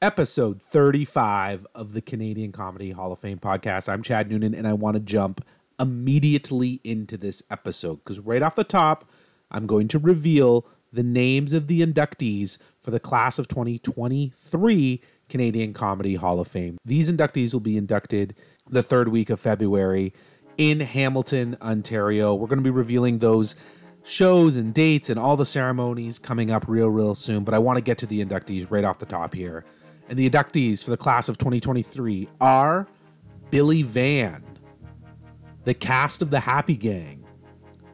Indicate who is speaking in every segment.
Speaker 1: episode 35 of the Canadian Comedy Hall of Fame podcast. I'm Chad Noonan, and I want to jump immediately into this episode because right off the top, I'm going to reveal the names of the inductees for the class of 2023 Canadian Comedy Hall of Fame. These inductees will be inducted the third week of February in Hamilton, Ontario. We're going to be revealing those shows and dates and all the ceremonies coming up real, real soon. But I want to get to the inductees right off the top here. And the inductees for the class of 2023 are Billy Van, the cast of The Happy Gang,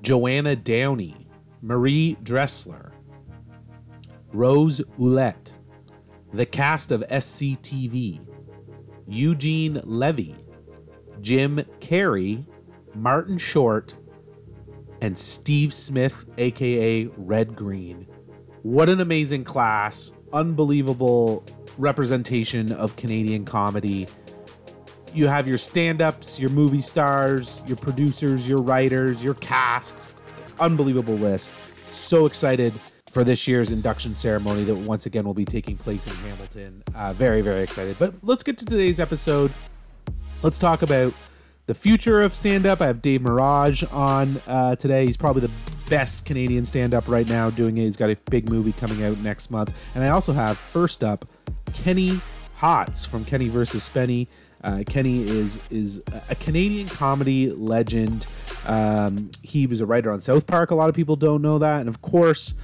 Speaker 1: Joanna Downey, Marie Dressler, Rose Ouellette, the cast of SCTV, Eugene Levy, Jim Carrey, Martin Short, and Steve Smith, aka Red Green. What an amazing class! Unbelievable representation of Canadian comedy. You have your stand ups, your movie stars, your producers, your writers, your cast. Unbelievable list. So excited for this year's induction ceremony that once again will be taking place in Hamilton. Uh, very, very excited. But let's get to today's episode. Let's talk about the future of stand up. I have Dave Merheje on uh, today. He's probably the best Canadian stand up right now doing it. He's got a big movie coming out next month. And I also have first up Kenny Hotz from Kenny versus Spenny. Uh, Kenny is is a Canadian comedy legend. Um, he was a writer on South Park. A lot of people don't know that, and of course,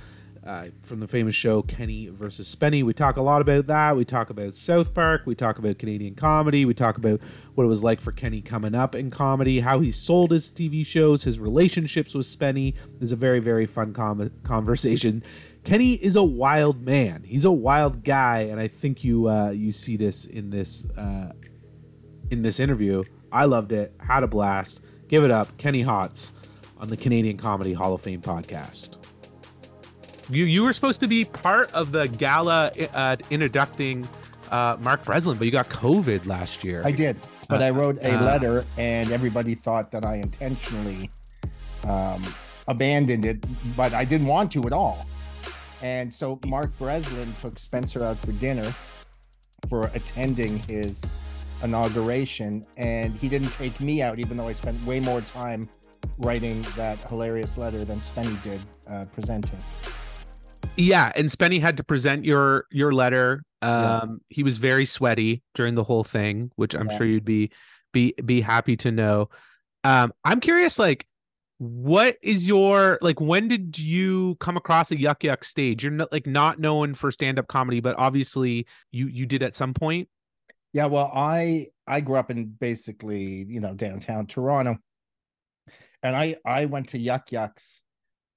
Speaker 1: uh, from the famous show Kenny versus Spenny. We talk a lot about that. We talk about South Park. We talk about Canadian comedy. We talk about what it was like for Kenny coming up in comedy, how he sold his TV shows, his relationships with Spenny. There's a very, very fun com- conversation. Kenny is a wild man. He's a wild guy, and I think you uh, you see this in this uh, in this interview. I loved it. Had a blast. Give it up, Kenny Hotz on the Canadian Comedy Hall of Fame podcast.
Speaker 2: You you were supposed to be part of the gala uh, inducting uh, Mark Breslin, but you got COVID last year.
Speaker 3: I did, but
Speaker 2: Uh,
Speaker 3: I wrote a
Speaker 2: uh,
Speaker 3: letter, and everybody thought that I intentionally um, abandoned it, but I didn't want to at all. And so Mark Breslin took Spencer out for dinner for attending his inauguration, and he didn't take me out, even though I spent way more time writing that hilarious letter than Spenny did uh, presenting.
Speaker 2: Yeah, and Spenny had to present your your letter. Um,
Speaker 3: Yeah.
Speaker 2: he was very sweaty during the whole thing, which I'm
Speaker 3: Yeah.
Speaker 2: sure you'd be be be happy to know. Um, I'm curious, like, what is your like? When did you come across a Yuk Yuk stage? You're not like not known for stand up comedy, but obviously you you did at some point.
Speaker 3: Yeah, well, I I grew up in basically, you know, downtown Toronto. And I I went to Yuk Yuks.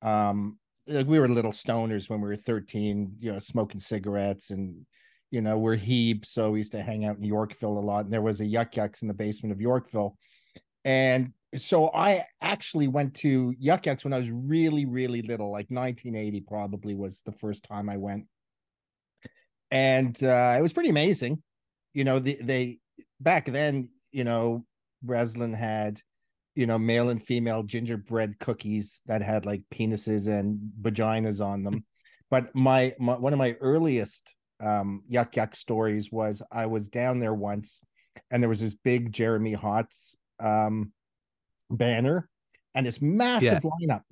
Speaker 3: Um like we were little stoners when we were 13, you know, smoking cigarettes and you know, we're heaps, so we used to hang out in Yorkville a lot. And there was a Yuk Yuks in the basement of Yorkville. And so I actually went to Yuk Yuks when I was really, really little, like 1980 probably was the first time I went. And uh, it was pretty amazing you know the, they back then you know breslin had you know male and female gingerbread cookies that had like penises and vaginas on them but my, my one of my earliest um Yuk Yuk stories was i was down there once and there was this big jeremy hotz um banner and this massive lineup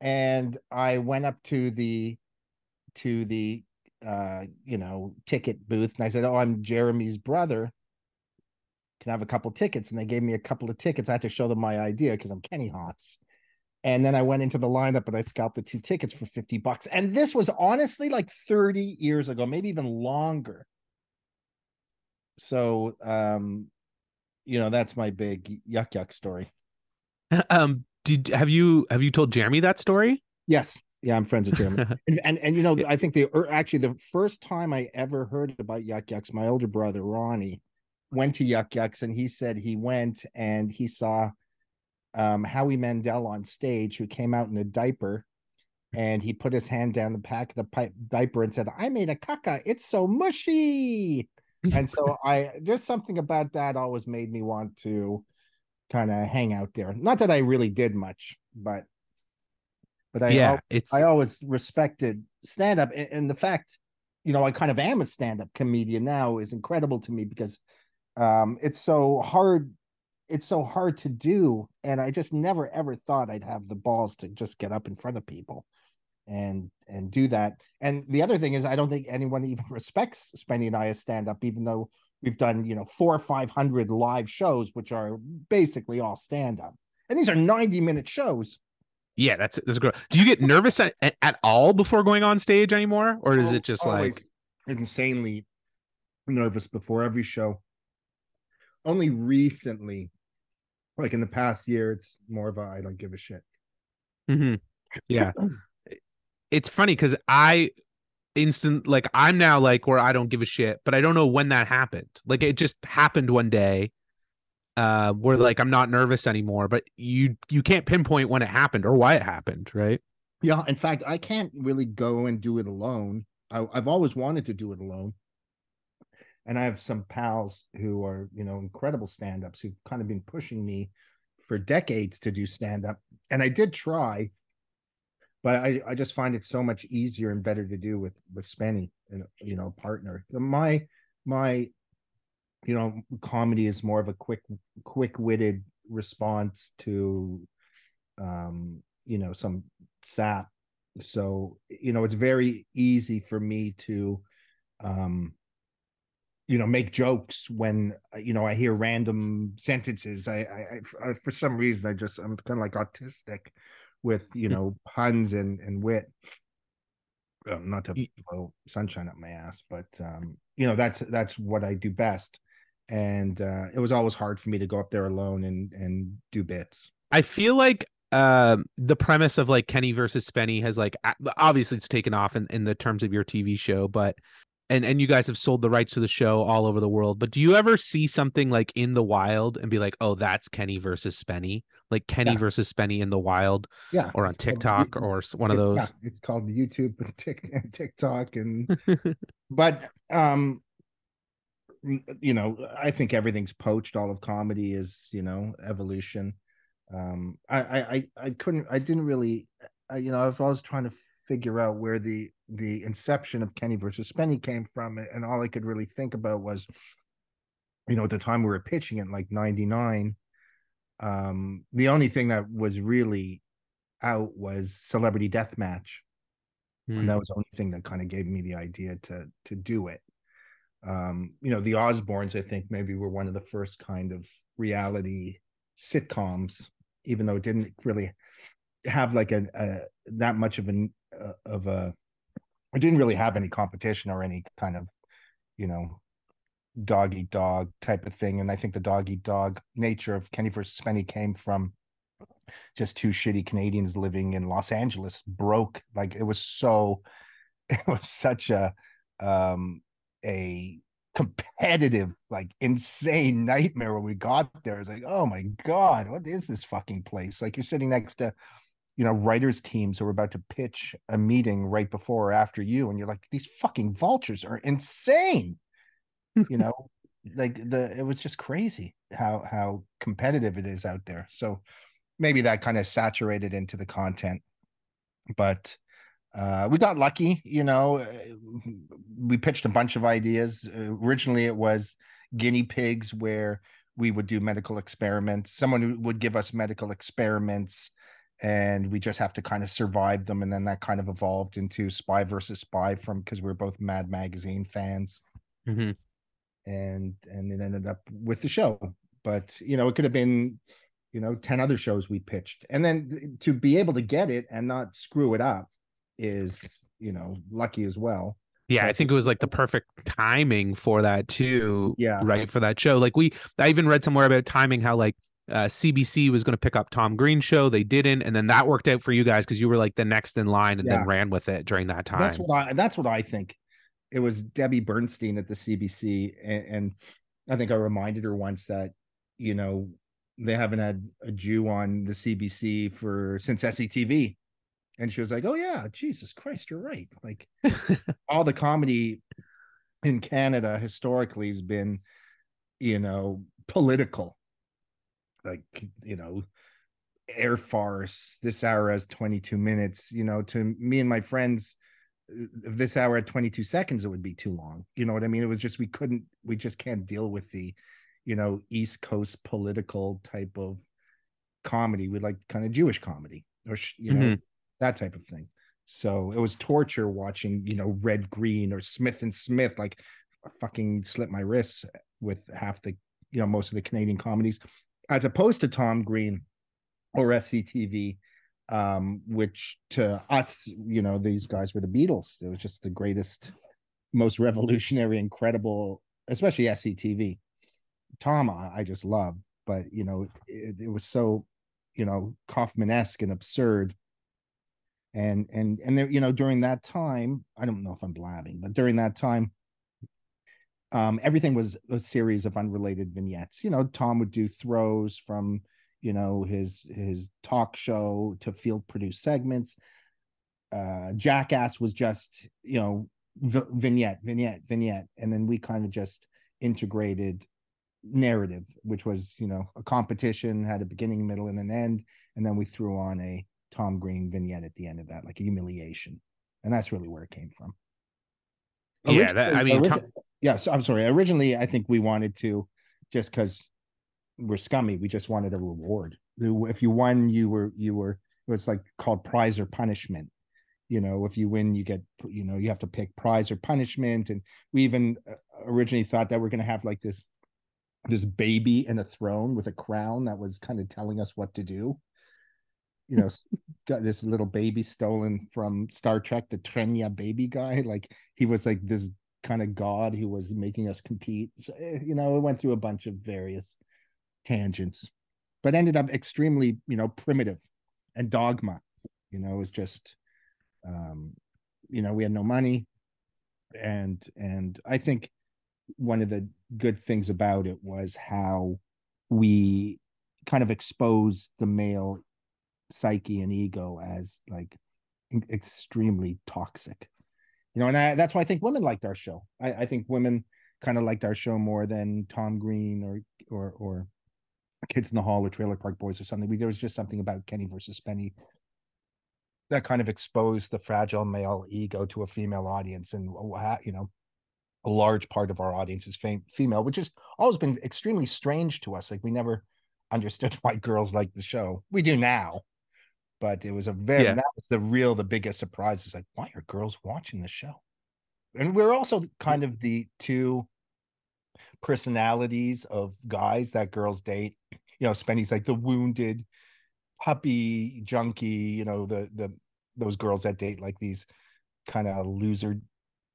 Speaker 3: and i went up to the to the uh, you know, ticket booth. And I said, Oh, I'm Jeremy's brother. Can I have a couple tickets? And they gave me a couple of tickets. I had to show them my idea because I'm Kenny Hotz. And then I went into the lineup and I scalped the two tickets for 50 bucks. And this was honestly like 30 years ago, maybe even longer. So um, you know, that's my big Yuk Yuk story.
Speaker 2: Um, did have you have you told Jeremy that story?
Speaker 3: Yes. Yeah, I'm friends with Jeremy. and, and and you know, I think the er, actually the first time I ever heard about Yuk Yuks, my older brother Ronnie went to Yuk Yuks, and he said he went and he saw um, Howie Mandel on stage, who came out in a diaper, and he put his hand down the pack of the pipe diaper and said, "I made a caca. It's so mushy." and so I there's something about that always made me want to kind of hang out there. Not that I really did much, but but I
Speaker 2: yeah, it's
Speaker 3: I always respected stand up and, and the fact you know, I kind of am a stand-up comedian now is incredible to me because um it's so hard it's so hard to do and i just never ever thought i'd have the balls to just get up in front of people and and do that. And the other thing is i don't think anyone even respects spenny and i as stand up even though we've done you know four or five hundred live shows which are basically all stand up and these are 90 minute shows.
Speaker 1: Yeah, that's that's great. Do you get nervous at, at all before going on stage anymore, or is it just
Speaker 3: Always
Speaker 1: like
Speaker 3: insanely nervous before every show only recently like in the past year it's more of a i don't give a shit
Speaker 1: Mhm. yeah? It's funny because I instant like I'm now like where I don't give a shit, but I don't know when that happened. Like it just happened one day, uh, where like I'm not nervous anymore. But you you can't pinpoint when it happened or why it happened, right?
Speaker 3: Yeah, in fact, I can't really go and do it alone. I, I've always wanted to do it alone. And I have some pals who are, you know, incredible stand-ups who've kind of been pushing me for decades to do stand-up. And I did try, but I, I just find it so much easier and better to do with with Spenny and you know, partner. My my you know, comedy is more of a quick quick-witted response to um, you know, some sap so you know it's very easy for me to um you know make jokes when uh, you know i hear random sentences. I i, I for some reason i just i'm kind of like autistic with you
Speaker 1: Hmm.
Speaker 3: know puns and and wit. Uh, not to blow sunshine up my ass but um you know that's that's what i do best. And uh it was always hard for me to go up there alone and and do bits.
Speaker 1: I feel like um the premise of like Kenny versus Spenny has like obviously it's taken off in, in the terms of your TV show, but and and you guys have sold the rights to the show all over the world. But do you ever see something like in the wild and be like, oh, that's Kenny versus Spenny, like Kenny
Speaker 3: Yeah.
Speaker 1: versus Spenny in the wild,
Speaker 3: yeah
Speaker 1: or on
Speaker 3: called
Speaker 1: TikTok,
Speaker 3: You-
Speaker 1: or one of those?
Speaker 3: yeah, it's called YouTube and, Tik, and TikTok and but um you know, I think everything's poached. All of comedy is, you know, evolution. Um I I I, couldn't I didn't really I, you know, I was always trying to figure out where the the inception of Kenny versus Spenny came from and all I could really think about was you know, at the time we were pitching it in like 99 um the only thing that was really out was celebrity death match
Speaker 1: Hmm.
Speaker 3: and that was the only thing that kind of gave me the idea to to do it um you know the osbournes i think maybe were one of the first kind of reality sitcoms even though it didn't really have like a, a that much of an uh, of a it didn't really have any competition or any kind of you know dog eat dog type of thing and i think the dog eat dog nature of kenny versus spenny came from just two shitty Canadians living in Los Angeles broke. Like it was so it was such a um a competitive, like insane nightmare when we got there. It's like, oh my God, what is this fucking place? Like you're sitting next to you know, writers teams who are about to pitch a meeting right before or after you, and you're like, these fucking vultures are insane. you know, like the it was just crazy how how competitive it is out there. So maybe that kind of saturated into the content but uh we got lucky you know uh, we pitched a bunch of ideas Uh, originally it was guinea pigs where we would do medical experiments someone would give us medical experiments and we just have to kind of survive them and then that kind of evolved into spy versus spy from because we are both mad magazine fans
Speaker 1: Mhm.
Speaker 3: and and it ended up with the show but you know it could have been you know 10 other shows we pitched and then to be able to get it and not screw it up is you know lucky as well
Speaker 1: Yeah, I think it was like the perfect timing for that too.
Speaker 3: Yeah.
Speaker 1: Right for that show. Like we I even read somewhere about timing how like uh, CBC was going to pick up Tom Green show. They didn't, and then that worked out for you guys because you were like the next in line, and
Speaker 3: Yeah.
Speaker 1: then ran with it during that time.
Speaker 3: that's what i that's what i think it was debbie bernstein at the cbc and, and i think i reminded her once that you know they haven't had a jew on the cbc for since SCTV and she was like oh yeah jesus christ you're right like all the comedy in Canada historically has been, you know, political. Like, you know, air farce, this hour has 22 minutes. You know, to me and my friends, if this hour at 22 seconds, it would be too long. You know what I mean? It was just we couldn't, we just can't deal with the, you know, East Coast political type of comedy. We like kind of Jewish comedy or you know mm-hmm. that type of thing. So it was torture watching, you know, Red Green or Smith and Smith. Like, I fucking slit my wrists with half the, you know, most of the Canadian comedies, as opposed to Tom Green or SCTV, um, which to us, you know, these guys were the Beatles. It was just the greatest, most revolutionary, incredible, especially SCTV. Tom, I just love, but you know, it, it was so, you know, Kaufman-esque and absurd and and and there you know during that time i don't know if i'm blabbing but during that time um everything was a series of unrelated vignettes. You know tom would do throws from you know his his talk show to field produced segments. Uh jackass was just you know v- vignette vignette vignette. And then we kind of just integrated narrative which was you know a competition had a beginning middle and an end. And then we threw on a Tom Green vignette at the end of that, like a humiliation, and that's really where it came from.
Speaker 2: yeah, that, I mean, Tom...
Speaker 3: yeah. So I'm sorry. Originally, I think we wanted to just because we're scummy. We just wanted a reward. If you won, you were you were. It was like called prize or punishment. You know, if you win, you get you know you have to pick prize or punishment. And we even uh, originally thought that we're going to have like this this baby in a throne with a crown that was kind of telling us what to do you know, got this little baby stolen from Star Trek, the Trenya baby guy. Like he was like this kind of god who was making us compete. So, eh, you know, it went through a bunch of various tangents, but ended up extremely, you know, primitive and dogma. You know, it was just, um, you know, we had no money, and and I think one of the good things about it was how we kind of exposed the male psyche and ego as like extremely toxic you know and I, that's why i think women liked our show. I, I think women kind of liked our show more than tom green or or or kids in the hall or trailer park boys or something. There was just something about kenny versus spenny that kind of exposed the fragile male ego to a female audience and uh, you know a large part of our audience is fam- female which has always been extremely strange to us. Like we never understood why girls like the show. We do now but it was a very yeah. that was the real the biggest surprise is like why are girls watching the show? And we're also kind of the two personalities of guys that girls date you know spenny's like the wounded puppy junkie you know the the those girls that date like these kind of loser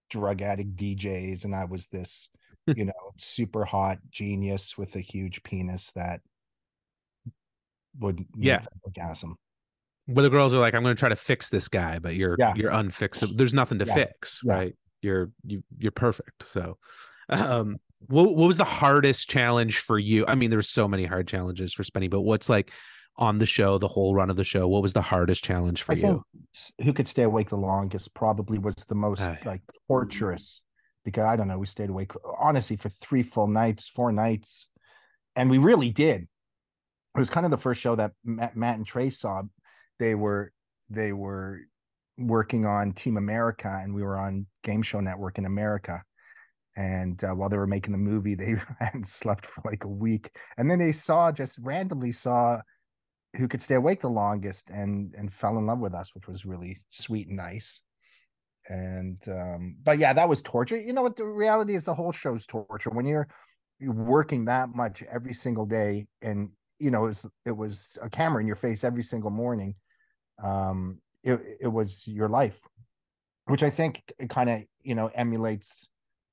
Speaker 3: drug addict djs and i was this you know super hot genius with a huge penis that would
Speaker 2: yeah.
Speaker 3: orgasm
Speaker 2: where the girls are like, I'm going to try to fix this guy, but you're yeah. you're unfixable. There's nothing to yeah. fix, yeah. right? You're you you're perfect. So, um, what what was the hardest challenge for you? I mean, there's so many hard challenges for Spenny, but what's like on the show, the whole run of the show? What was the hardest challenge for I you?
Speaker 3: Who could stay awake the longest? Probably was the most like torturous because I don't know. We stayed awake honestly for three full nights, four nights, and we really did. It was kind of the first show that Matt, Matt and Trey saw they were they were working on Team America, and we were on Game Show Network in America. And uh, while they were making the movie, they hadn't slept for like a week, and then they saw just randomly saw who could stay awake the longest, and and fell in love with us, which was really sweet and nice. And um, but yeah, that was torture. You know what? The reality is, the whole show's torture when you're you're working that much every single day, and you know it was it was a camera in your face every single morning um, it, it was your life, which I think it kind of, you know, emulates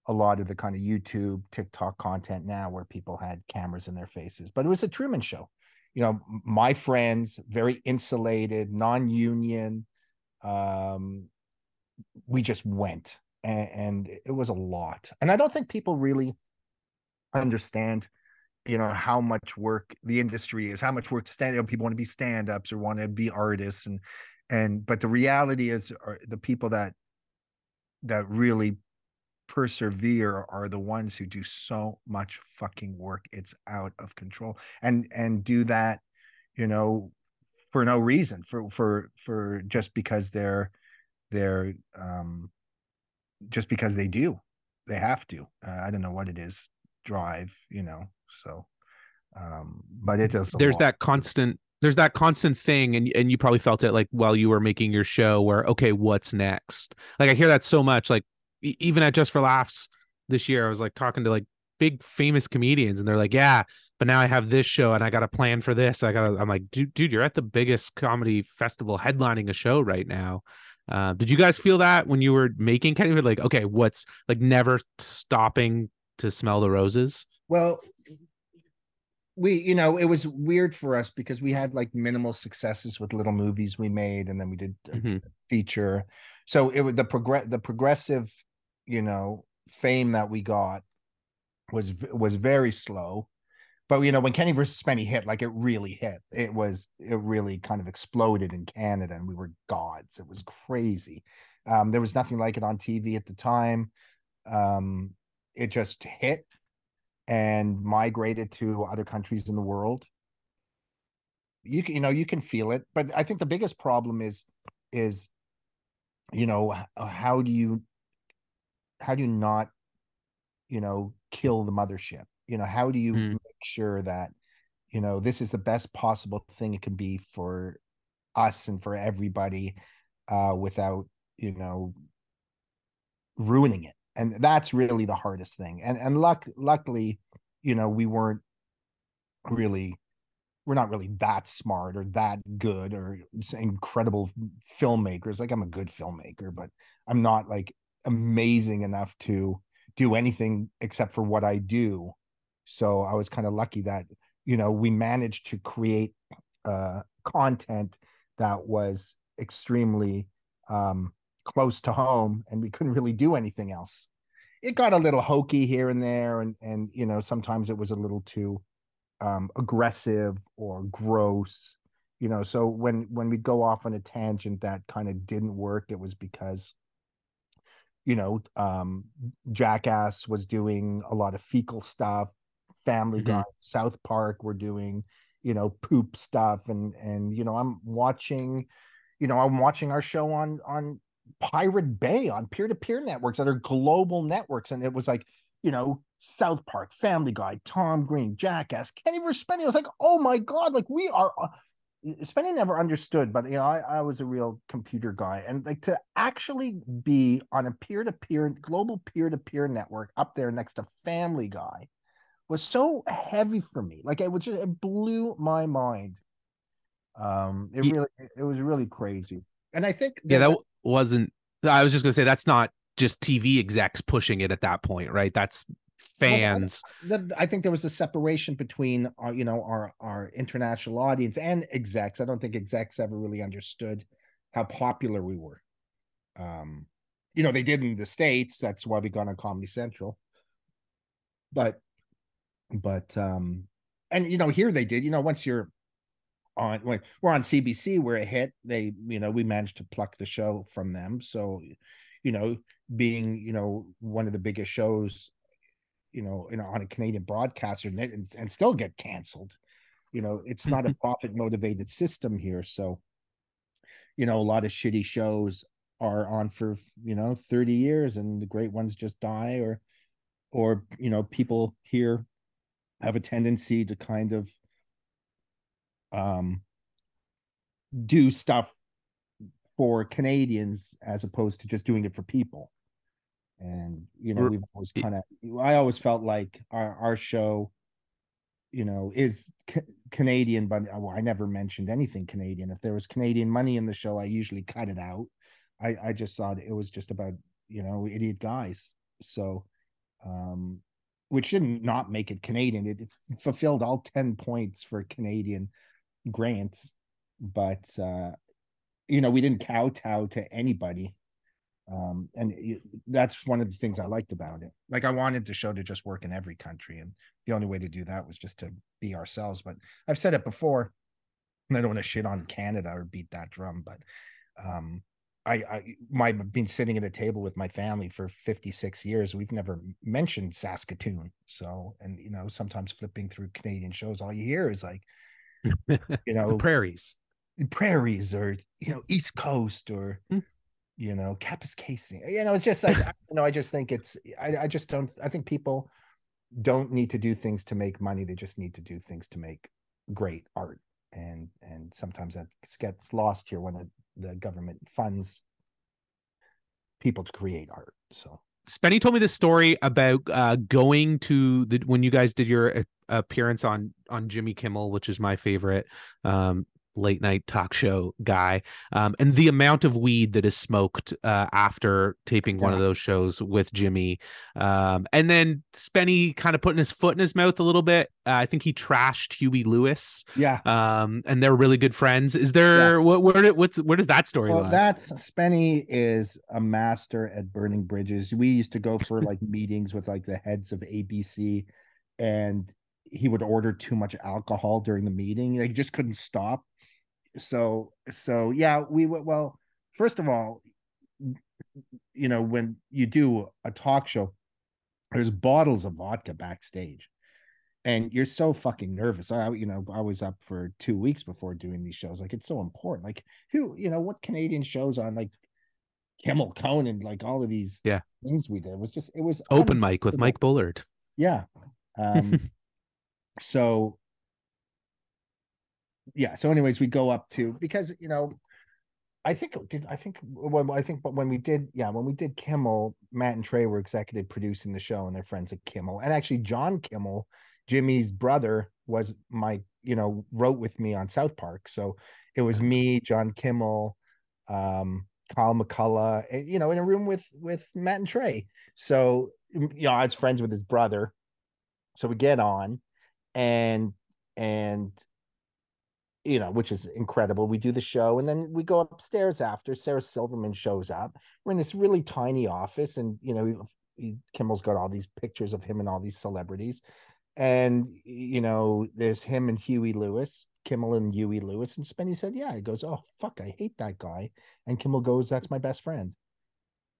Speaker 3: a lot of the kind of YouTube, TikTok content now where people had cameras in their faces. But it was a Truman show. You know, my friends, very insulated, non union. Um, we just went and, and it was a lot. And I don't think people really understand you know how much work the industry is how much work stand up people want to be stand-ups or want to be artists and and but the reality is the people that that really persevere are the ones who do so much fucking work it's out of control and and do that you know for no reason for for for just because they're they're um just because they do, they have to. Uh, I don't know what it is, drive, you know. So, um, but it does.
Speaker 2: There's that constant. There's that constant thing, and and you probably felt it like while you were making your show, where okay, what's next? Like I hear that so much. Like even at Just for Laughs this year, I was like talking to like big famous comedians, and they're like, yeah, but now I have this show, and I got a plan for this. I got. I'm like, dude, dude, you're at the biggest comedy festival, headlining a show right now. Uh, did you guys feel that when you were making Kenny? Like, okay, what's like never stopping to smell the roses?
Speaker 3: Well, we, you know, it was weird for us because we had like minimal successes with little movies we made, and then we did a
Speaker 2: Mhm.
Speaker 3: feature. So it was the progress, the progressive, you know, fame that we got was was very slow. But you know, when Kenny versus Spenny hit, like it really hit. It was it really kind of exploded in Canada, and we were gods. It was crazy. Um, there was nothing like it on TV at the time. Um, it just hit and migrated to other countries in the world. You can, you know, you can feel it, but I think the biggest problem is, is, you know, how do you, how do you not, you know, kill the mothership? You know, how do you
Speaker 2: Mm.
Speaker 3: make sure that, you know, this is the best possible thing it can be for us and for everybody, uh, without, you know, ruining it and that's really the hardest thing and and luck luckily you know we weren't really we're not really that smart or that good or incredible filmmakers like i'm a good filmmaker but i'm not like amazing enough to do anything except for what i do. So i was kind of lucky that you know we managed to create uh content that was extremely um close to home and we couldn't really do anything else it got a little hokey here and there and and you know sometimes it was a little too um aggressive or gross you know so when when we go off on a tangent that kind of didn't work it was because you know um jackass was doing a lot of fecal stuff family
Speaker 2: Mhm.
Speaker 3: guy south park were doing you know poop stuff and and you know i'm watching you know i'm watching our show on on pirate bay on peer-to-peer networks that are global networks and it was like you know south park family guy tom green jackass kenny versus spenny i was like oh my god like we are uh, Spenny never understood, but you know, I, I was a real computer guy, and like to actually be on a peer-to-peer global peer-to-peer network up there next to Family Guy was so heavy for me. Like it was just it blew my mind. Um, it
Speaker 2: Ye-
Speaker 3: really it was really crazy, and I think
Speaker 2: Yeah, that wasn't. I was just gonna say that's not just TV execs pushing it at that point, right? That's fans.
Speaker 3: I think there was a separation between our, you know, our our international audience and execs. I don't think execs ever really understood how popular we were. Um, you know, they did in the states. That's why we got on Comedy Central. But, but, um, and you know, here they did. You know, once you're on, when we're on CBC, we're a hit. They, you know, we managed to pluck the show from them. So, you know, being you know one of the biggest shows you know, in, on a Canadian broadcaster and, and, and still get canceled. You know, it's not a profit motivated system here. So, you know, a lot of shitty shows are on for, you know, 30 years and the great ones just die or, or, you know, people here have a tendency to kind of um do stuff for Canadians as opposed to just doing it for people. And you know we've always kind of i always felt like our our show you know is ca- canadian but uh, well, i never mentioned anything canadian. If there was canadian money in the show i usually cut it out. I i just thought it was just about you know idiot guys. So um which didn't not make it canadian. It fulfilled all 10 points for canadian grants but uh you know we didn't kowtow to anybody. Um and it, that's one of the things i liked about it. Like i wanted the show to just work in every country and the only way to do that was just to be ourselves but i've said it before and i don't want to shit on canada or beat that drum but um I, I my been sitting at a table with my family for 56 years we've never mentioned saskatoon so and you know sometimes flipping through canadian shows all you hear is like you know
Speaker 2: prairies.
Speaker 3: prairies or you know east coast or
Speaker 2: Hmm.
Speaker 3: you know, Kapuskasing. You know, it's just like you know, I just think it's I, I just don't I think people don't need to do things to make money. They just need to do things to make great art. And and sometimes that gets lost here when the, the government funds people to create art. So
Speaker 2: Spenny told me this story about uh, going to the when you guys did your uh, appearance on on Jimmy Kimmel, which is my favorite um, late night talk show guy, um, and the amount of weed that is smoked uh, after taping one of those shows with Jimmy, um, and then Spenny kind of putting his foot in his mouth a little bit. Uh, I think he trashed Huey Lewis.
Speaker 3: Yeah,
Speaker 2: um, and they're really good friends. Is there yeah. what where what's where does that story
Speaker 3: well,
Speaker 2: lie?
Speaker 3: That's Spenny is a master at burning bridges. We used to go for like meetings with like the heads of ABC, and he would order too much alcohol during the meeting. Like, he just couldn't stop. So so yeah we would well first of all you know when you do a talk show there's bottles of vodka backstage. And you're so fucking nervous. I you know i was up for two weeks before doing these shows. Like it's so important. Like who you know what canadian shows on like kimmel conan like all of these
Speaker 2: yeah.
Speaker 3: things we did was just it was
Speaker 2: open mic with mike bullard.
Speaker 3: Yeah. Um so yeah so anyways we go up to because you know i think did i think when i think but when we did yeah when we did kimmel matt and trey were executive producing the show and they're friends at kimmel. And actually john kimmel jimmy's brother was my you know wrote with me on south park. So it was me john kimmel um kyle mcculloch eh, you know in a room with with matt and trey. So you know i was friends with his brother. So we get on and and you know, which is incredible. We do the show and then we go upstairs after. Sarah Silverman shows up. We're in this really tiny office, and you know, he, Kimmel's got all these pictures of him and all these celebrities. And you know, there's him and Huey Lewis, Kimmel and Huey Lewis. And Spenny said, Yeah, he goes, Oh fuck, I hate that guy. And Kimmel goes, That's my best friend.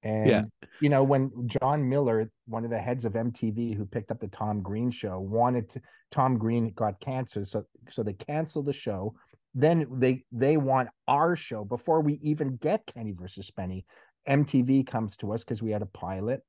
Speaker 3: And yeah. you know, when John Miller, one of the heads of MTV who picked up the Tom Green show, wanted to Tom Green got cancer, so so they canceled the show. Then they they want our show before we even get Kenny versus Spenny. MTV comes to us because we had a pilot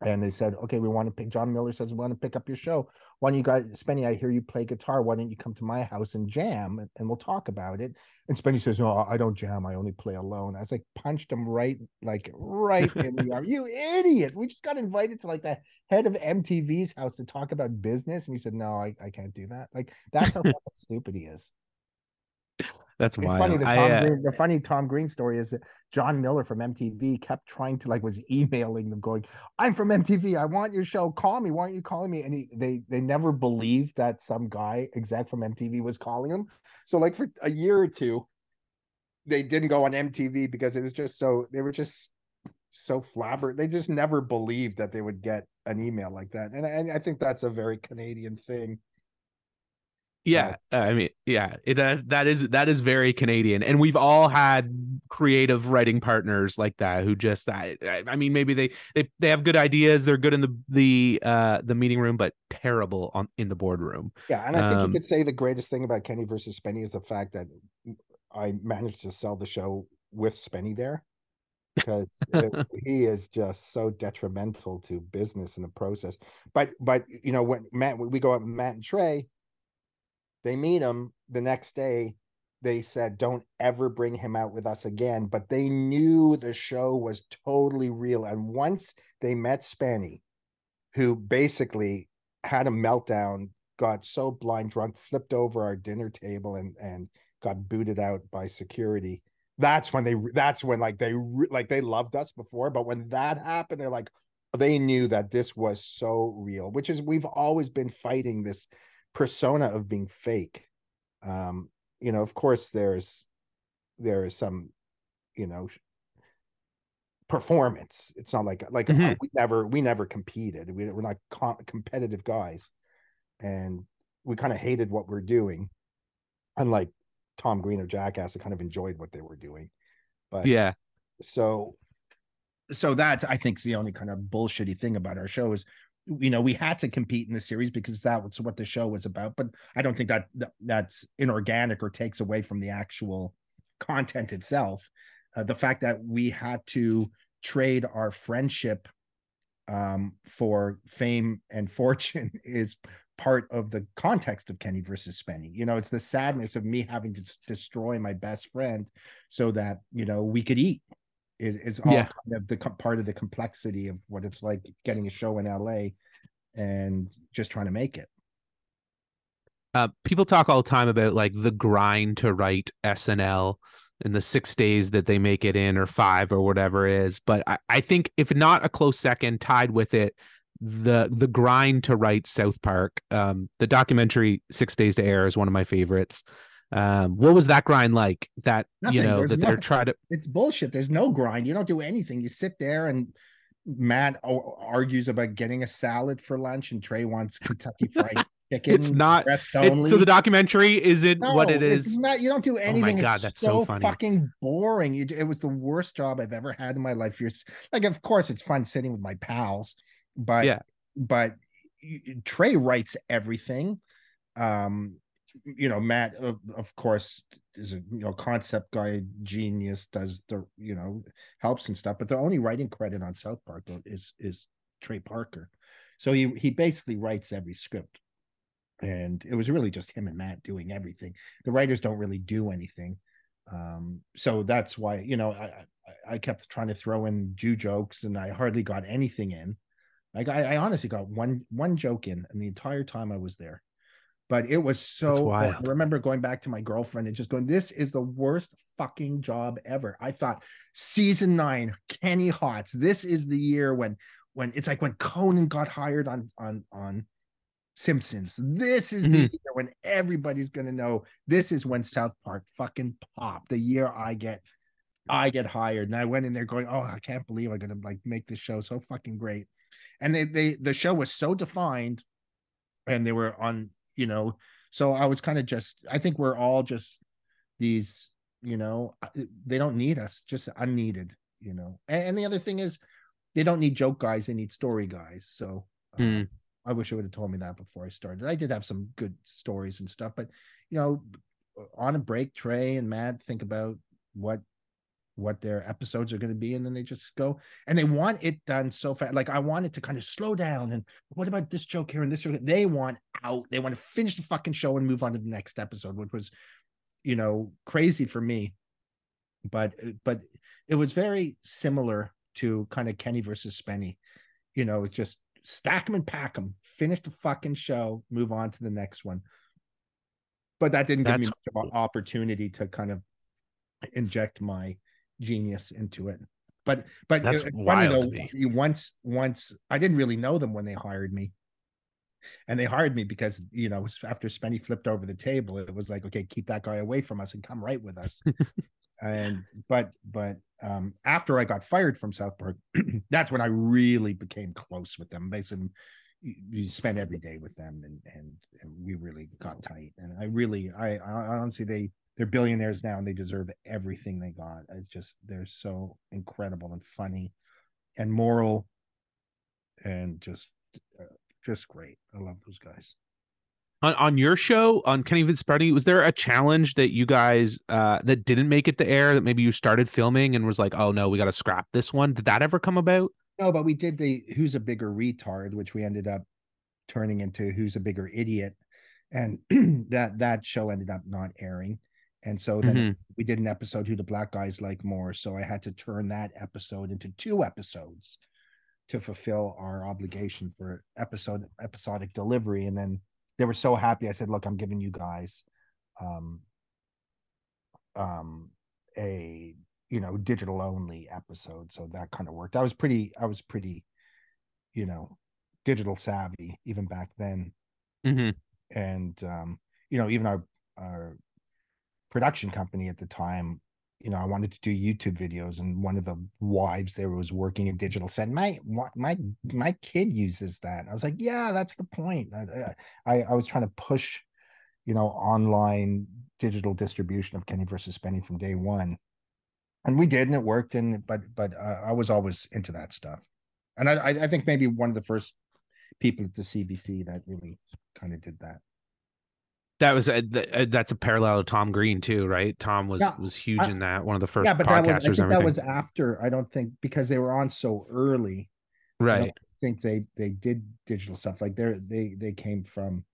Speaker 3: and they said, okay, we want to pick. John Miller says we want to pick up your show. Why don't you guys, Spenny? I hear you play guitar. Why don't you come to my house and jam, and, and we'll talk about it? And Spenny says, no, I don't jam. I only play alone. I was like, punched him right, like right in the arm. You idiot! We just got invited to like the head of MTV's house to talk about business, and he said, no, I, I can't do that. Like that's how stupid he is.
Speaker 2: That's
Speaker 3: it's
Speaker 2: wild.
Speaker 3: Funny, the, Tom I, uh... Green, the funny Tom Green story is that John Miller from MTV kept trying to like was emailing them, going, "I'm from MTV. I want your show. Call me. Why aren't you calling me?" And he, they they never believed that some guy exec from MTV was calling him. So like for a year or two, they didn't go on MTV because it was just so they were just so flabber. They just never believed that they would get an email like that, and, and I think that's a very Canadian thing.
Speaker 2: Yeah, uh, I mean, yeah, it, uh, that is that is very Canadian, and we've all had creative writing partners like that who just I, I mean, maybe they they they have good ideas, they're good in the the uh the meeting room, but terrible on in the boardroom.
Speaker 3: Yeah, and I think um, you could say the greatest thing about Kenny versus Spenny is the fact that I managed to sell the show with Spenny there because it, he is just so detrimental to business in the process. But but you know when Matt we go up Matt and Trey they meet him the next day. They said, don't ever bring him out with us again. But they knew the show was totally real. And once they met Spenny, who basically had a meltdown, got so blind drunk, flipped over our dinner table and, and got booted out by security. That's when they, that's when like they, like they loved us before. But when that happened, they're like, they knew that this was so real, which is we've always been fighting this persona of being fake. Um you know of course there's there is some you know performance. It's not like like mm-hmm. we never we never competed. We, we're not com- competitive guys. And we kind of hated what we're doing. Unlike tom green or jackass who kind of enjoyed what they were doing. But
Speaker 2: yeah.
Speaker 3: so so that i think is the only kind of bullshitty thing about our show is you know we had to compete in the series because that's what the show was about but i don't think that, that that's inorganic or takes away from the actual content itself uh, the fact that we had to trade our friendship um, for fame and fortune is part of the context of Kenny versus Spenny. You know, it's the sadness of me having to destroy my best friend so that you know we could eat. Is is all
Speaker 2: Yeah.
Speaker 3: kind of the part of the complexity of what it's like getting a show in LA and just trying to make it.
Speaker 2: uh, people talk all the time about like the grind to write SNL and the six days that they make it in or five or whatever it is. But I, I think if not a close second, tied with it, the the grind to write South Park. Um, the documentary Six Days to Air is one of my favorites. Um, what was that grind like? That you know
Speaker 3: There's
Speaker 2: that they're trying to
Speaker 3: It's bullshit. There's no grind. You don't do anything. You sit there and Matt argues about getting a salad for lunch, and Trey wants Kentucky Fried Chicken.
Speaker 2: It's not- It's- so the documentary isn't what
Speaker 3: No,
Speaker 2: it
Speaker 3: it's
Speaker 2: is.
Speaker 3: Not, you don't do anything.
Speaker 2: God,
Speaker 3: it's
Speaker 2: that's so
Speaker 3: so,
Speaker 2: funny.
Speaker 3: fucking boring. You, it was the worst job I've ever had in my life. You're like, of course, it's fun sitting with my pals, but
Speaker 2: Yeah.
Speaker 3: but Trey writes everything. Um, you know, Matt, of, of course, is a you know concept guy, genius, does the you know helps and stuff. But the only writing credit on South Park is is Trey Parker. So he he basically writes every script and it was really just him and Matt doing everything. The writers don't really do anything, um, so that's why you know I, I kept trying to throw in Jew jokes, and I hardly got anything in. Like I, I honestly got one one joke in, and the entire time I was there. But it was so.
Speaker 2: wild.
Speaker 3: I remember going back to my girlfriend and just going, "This is the worst fucking job ever." I thought season nine, Kenny Hotz. This is the year when when it's like when Conan got hired on on on Simpsons. This is the
Speaker 2: Mhm.
Speaker 3: year when everybody's gonna know. This is when South Park fucking popped. The year I get, I get hired, and I went in there going, "Oh, I can't believe I'm gonna like make this show so fucking great." And they they the show was so defined, and they were on, you know. So I was kind of just. I think we're all just these, you know. They don't need us, just unneeded, you know. And, and the other thing is, they don't need joke guys; they need story guys. So. uh,
Speaker 2: Hmm.
Speaker 3: I wish i would have told me that before I started. I did have some good stories and stuff, but you know, on a break, Trey and Matt think about what what their episodes are going to be, and then they just go and they want it done so fast. Like I want it to kind of slow down. And what about this joke here and this joke? They want out. They want to finish the fucking show and move on to the next episode, which was, you know, crazy for me. But uh, but it was very similar to kind of Kenny versus Spenny. You know, it's just stack them and pack them, finish the fucking show, move on to the next one. But that didn't give
Speaker 2: That's
Speaker 3: me much of an opportunity to kind of inject my genius into it. But but
Speaker 2: That's
Speaker 3: funny
Speaker 2: wild
Speaker 3: though.
Speaker 2: to me.
Speaker 3: you- Once once I didn't really know them when they hired me, and they hired me because you know after Spenny flipped over the table, it was like okay, keep that guy away from us and come right with us. and but but um after I got fired from South Park, that's when I really became close with them. Basically, you, spend every day with them, and and and we really got tight. And I really, I, I honestly, they they're billionaires now, and they deserve everything they got. It's just they're so incredible and funny, and moral, and just uh, just great. I love those guys.
Speaker 2: on on your show on Kenny Fitzpatrick, was there a challenge that you guys uh that didn't make it to air that maybe you started filming and was like, oh no, we got to scrap this one? Did that ever come about?
Speaker 3: No, but we did the Who's a Bigger Retard, which we ended up turning into Who's a Bigger Idiot. And that that show ended up not airing. And so then
Speaker 2: Mhm.
Speaker 3: we did an episode Who the Black Guys Like More. So I had to turn that episode into two episodes to fulfill our obligation for episode episodic delivery. And then they were so happy. I said, look, I'm giving you guys um um a you know digital only episode so that kind of worked i was pretty i was pretty you know digital savvy even back then
Speaker 2: Mhm.
Speaker 3: and um you know even our our production company at the time you know i wanted to do youtube videos and one of the wives there was working in digital said my my my kid uses that. I was like yeah that's the point. I i, I was trying to push you know online digital distribution of kenny versus spenny from day one. And we did and it worked and but but uh, i was always into that stuff. And I, I i think maybe one of the first people at the cbc that really kind of did that
Speaker 1: That was uh, a, uh, that's a parallel to Tom Green too, right? Tom was
Speaker 3: Yeah,
Speaker 1: was huge
Speaker 3: I-
Speaker 1: in that. One of the first
Speaker 3: yeah, but that was,
Speaker 1: podcasters.
Speaker 3: that was after. I don't think because they were on so early. I
Speaker 1: right.
Speaker 3: don't think they they did digital stuff like they they they came from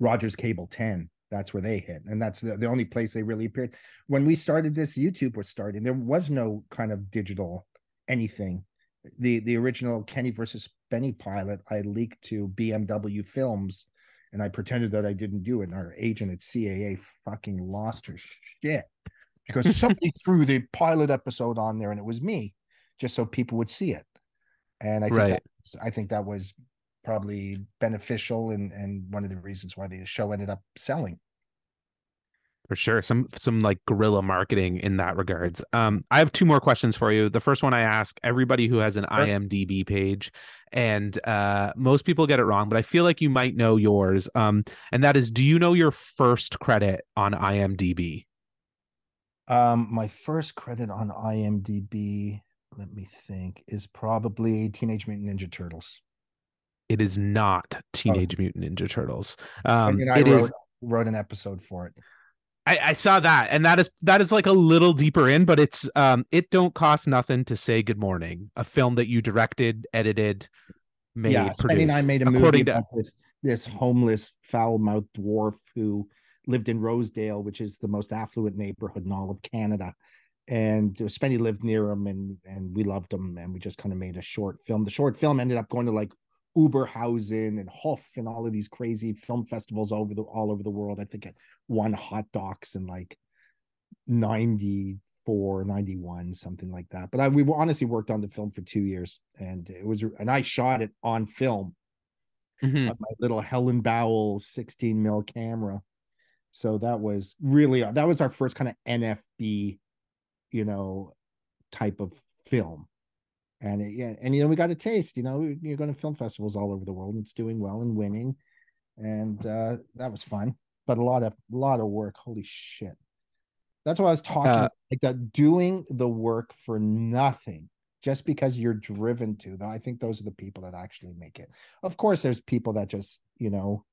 Speaker 3: Rogers Cable 10. That's where they hit, and that's the, the only place they really appeared. When we started this, YouTube was starting. There was no kind of digital anything. The the original Kenny versus Spenny pilot I leaked to BMW Films, and I pretended that I didn't do it. And our agent at CAA fucking lost her shit because somebody threw the pilot episode on there, and it was me, just so people would see it. And I think
Speaker 1: Right.
Speaker 3: that was- I think that was probably beneficial and and one of the reasons why the show ended up selling.
Speaker 1: For sure. Some some like guerrilla marketing in that regards. Um, I have two more questions for you. The first one I ask everybody who has an
Speaker 3: Sure.
Speaker 1: IMDb page, and uh most people get it wrong, but I feel like you might know yours. Um, and that is do you know your first credit on IMDb?
Speaker 3: Um, my first credit on IMDb, let me think, is probably Teenage Mutant Ninja Turtles.
Speaker 1: It is not Teenage Mutant Ninja Turtles. Um,
Speaker 3: and I
Speaker 1: it
Speaker 3: wrote,
Speaker 1: is
Speaker 3: wrote an episode for it.
Speaker 1: I, I saw that, and that is that is like a little deeper in, but it's um it don't cost nothing to say good morning. A film that you directed, edited, made,
Speaker 3: yeah,
Speaker 1: produced.
Speaker 3: Spenny and I made a movie
Speaker 1: according to
Speaker 3: about this this homeless, foul-mouthed dwarf who lived in Rosedale, which is the most affluent neighborhood in all of Canada. And uh, Spenny lived near him, and and we loved him, and we just kind of made a short film. The short film ended up going to like Oberhausen and Hof and all of these crazy film festivals over the all over the world. I think it won hot docs in like 94 91 something like that but i we honestly worked on the film for two years and it was and i shot it on film
Speaker 1: Mhm.
Speaker 3: on my little helen bowell 16 mil camera so that was really that was our first kind of nfb you know type of film and it, yeah and you know we got a taste you know you're going to film festivals all over the world and it's doing well and winning. And uh that was fun but a lot of a lot of work holy shit. That's what i was talking
Speaker 1: Uh,
Speaker 3: like that doing the work for nothing just because you're driven to though i think those are the people that actually make it. Of course there's people that just you know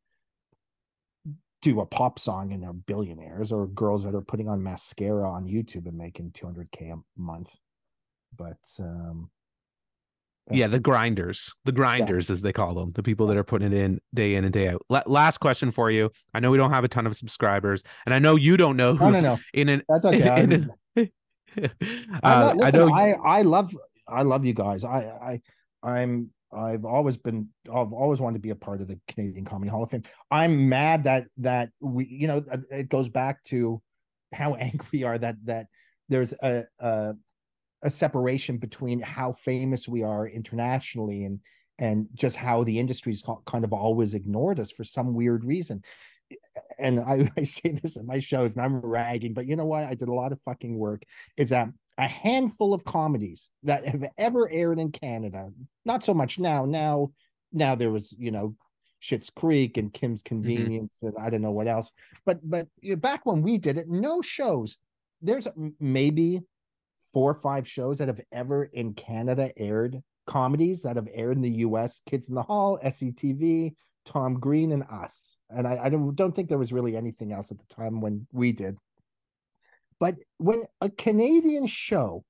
Speaker 3: do a pop song and they're billionaires or girls that are putting on mascara on youtube and making 200k a month. But um
Speaker 1: yeah, the grinders, the grinders as they call them, the people that are putting it in day in and day out. La- last question for you. I know we don't have a ton of subscribers, and I know you don't know who's
Speaker 3: no no
Speaker 1: in an.
Speaker 3: that's okay
Speaker 1: in
Speaker 3: I'm-
Speaker 1: an- Uh,
Speaker 3: not,
Speaker 1: I know.
Speaker 3: I, I love I love you guys. I I I'm I've always been I've always wanted to be a part of the Canadian Comedy Hall of Fame. I'm mad that that we you know it goes back to how angry we are that that there's a a, a separation between how famous we are internationally and and just how the industry's kind of always ignored us for some weird reason. And I, I say this at my shows and I'm ragging, but you know what? I did a lot of fucking work. Is that a handful of comedies that have ever aired in Canada. Not so much now. Now, now there was, you know, Schitt's Creek and Kim's mm-hmm. Convenience and I don't know what else. But but back when we did it, no shows. There's maybe four or five shows that have ever in Canada aired comedies that have aired in the US. Kids in the Hall, SCTV, Tom Green, and us. And I, I don't, don't think there was really anything else at the time when we did. But when a Canadian show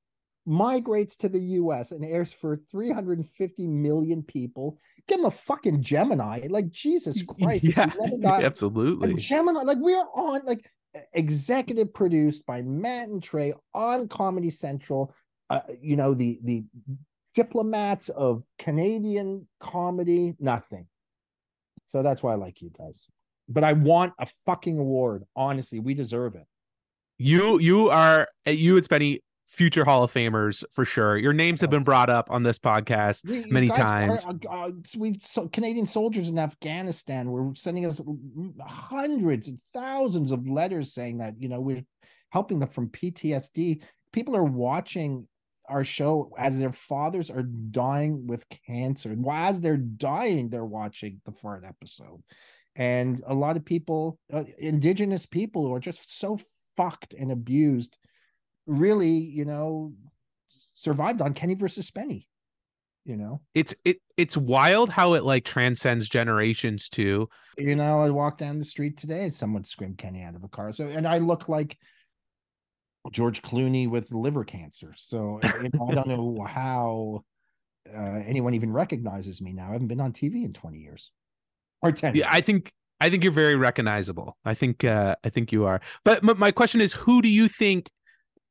Speaker 3: migrates to the US and airs for 350 million people, give them a fucking Gemini. Like, Jesus Christ.
Speaker 1: yeah,
Speaker 3: got
Speaker 1: absolutely.
Speaker 3: Gemini, like, we're on, like, executive produced by Matt and Trey on Comedy Central. Uh, you know, the, the diplomats of Canadian comedy, nothing. So that's why I like you guys. But I want a fucking award. Honestly, we deserve it.
Speaker 1: You you are you and Spenny future Hall of Famers for sure. Your names have been brought up on this podcast.
Speaker 3: You
Speaker 1: Many times.
Speaker 3: are- uh, we so Canadian soldiers in Afghanistan were sending us hundreds and thousands of letters saying that you know we're helping them from PTSD. People are watching our show as their fathers are dying with cancer. As they're dying, they're watching the fart episode. And a lot of people, uh, indigenous people, who are just so fucked and abused, really, you know, survived on Kenny versus Spenny. You know,
Speaker 4: it's it it's wild how it like transcends generations too.
Speaker 3: you know, I walked down the street today and someone screamed Kenny out of a car. So, and I look like George Clooney with liver cancer. So, you know, I don't know how uh, anyone even recognizes me now. I haven't been on TV in 20 years or 10.
Speaker 4: Yeah, I think I think you're very recognizable. I think uh I think you are. But my question is who do you think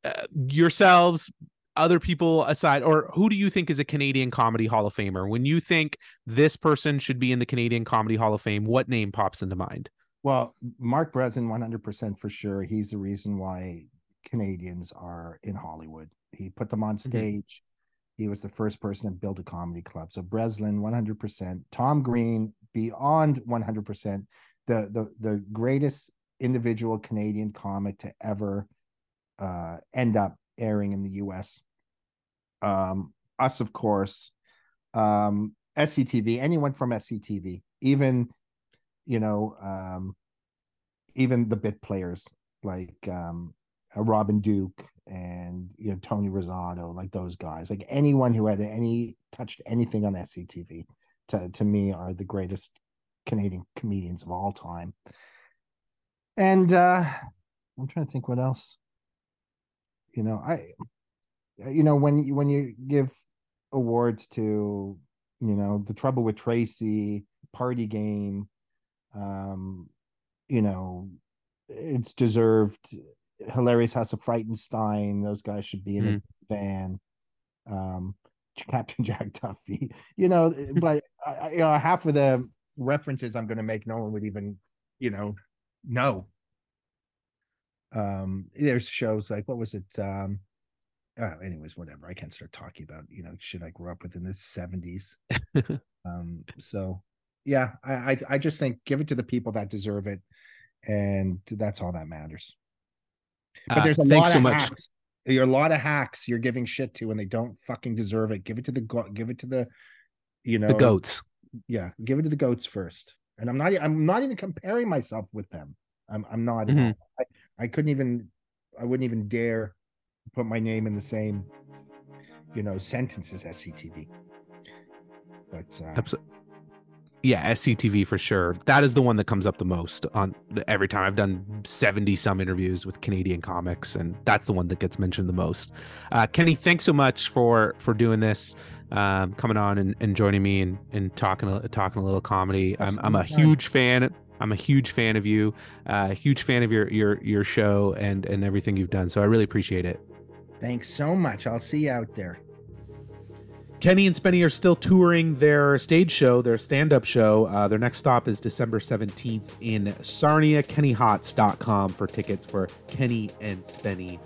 Speaker 4: uh, yourselves other people aside or who do you think is a Canadian Comedy Hall of Famer? When you think this person should be in the Canadian Comedy Hall of Fame, what name pops into mind?
Speaker 3: Well, Mark Breslin, 100% for sure. He's the reason why Canadians are in Hollywood. He put them on stage. He was the first person to build a comedy club. So Breslin, 100%. Tom Green, beyond 100%. The the the greatest individual Canadian comic to ever uh, end up airing in the U.S. Um, us, of course. Um, SCTV, anyone from SCTV, even you know, um, even the bit players like um, uh, Robin Duke and you know Tony Rosato, like those guys, like anyone who had any touched anything on SCTV, to to me are the greatest Canadian comedians of all time. And uh, I'm trying to think what else. You know, I, you know, when you when you give awards to, you know, the Trouble with Tracy, Party Game, um, you know, it's deserved. Hilarious House of Frightenstein. Those guys should be in
Speaker 4: Mhm.
Speaker 3: a van. Um, Captain Jack Duffy. You know, but I, I- you know, half of the references I'm going to make, no one would even, you know, know. Um, there's shows like what was it? Um, oh, anyways, whatever. I can't start talking about you know shit I grew up with in the '70s. um, so yeah, I, I I just think give it to the people that deserve it, and that's all that matters. But
Speaker 4: Uh,
Speaker 3: there's a
Speaker 4: thanks
Speaker 3: lot
Speaker 4: so
Speaker 3: of
Speaker 4: much.
Speaker 3: hacks. Are a lot of hacks you're giving shit to, and they don't fucking deserve it. Give it to the go- give it to the, you know,
Speaker 4: The goats.
Speaker 3: yeah, give it to the goats first. And I'm not I'm not even comparing myself with them. I'm I'm not at
Speaker 4: Mhm.
Speaker 3: I, I couldn't even I wouldn't even dare put my name in the same you know sentence as SCTV. But uh,
Speaker 4: Abso- Yeah, SCTV for sure. That is the one that comes up the most on every time. I've done 70 some interviews with Canadian comics, and that's the one that gets mentioned the most. Uh, Kenny, thanks so much for for doing this, um, coming on and, and joining me and, and talking talking a little comedy. I'm, I'm a huge fan. I'm a huge fan of you, uh, huge fan of your your your show and and everything you've done. So I really appreciate it.
Speaker 3: thanks so much. I'll see you out there.
Speaker 1: Kenny and Spenny are still touring their stage show, their stand up show. Uh, their next stop is December 17th in Sarnia. KennyHotz.com for tickets for Kenny and Spenny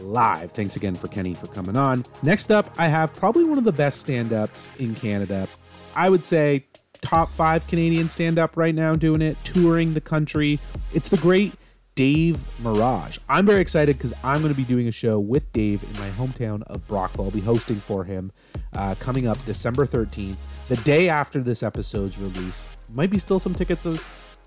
Speaker 1: live. Thanks again for Kenny for coming on. Next up, I have probably one of the best stand ups in Canada. I would say top five Canadian stand up right now doing it, touring the country. It's the great Dave Merheje. I'm very excited because I'm going to be doing a show with Dave in my hometown of Brockville. I'll be hosting for him uh, coming up December 13th, the day after this episode's release. Might be still some tickets a-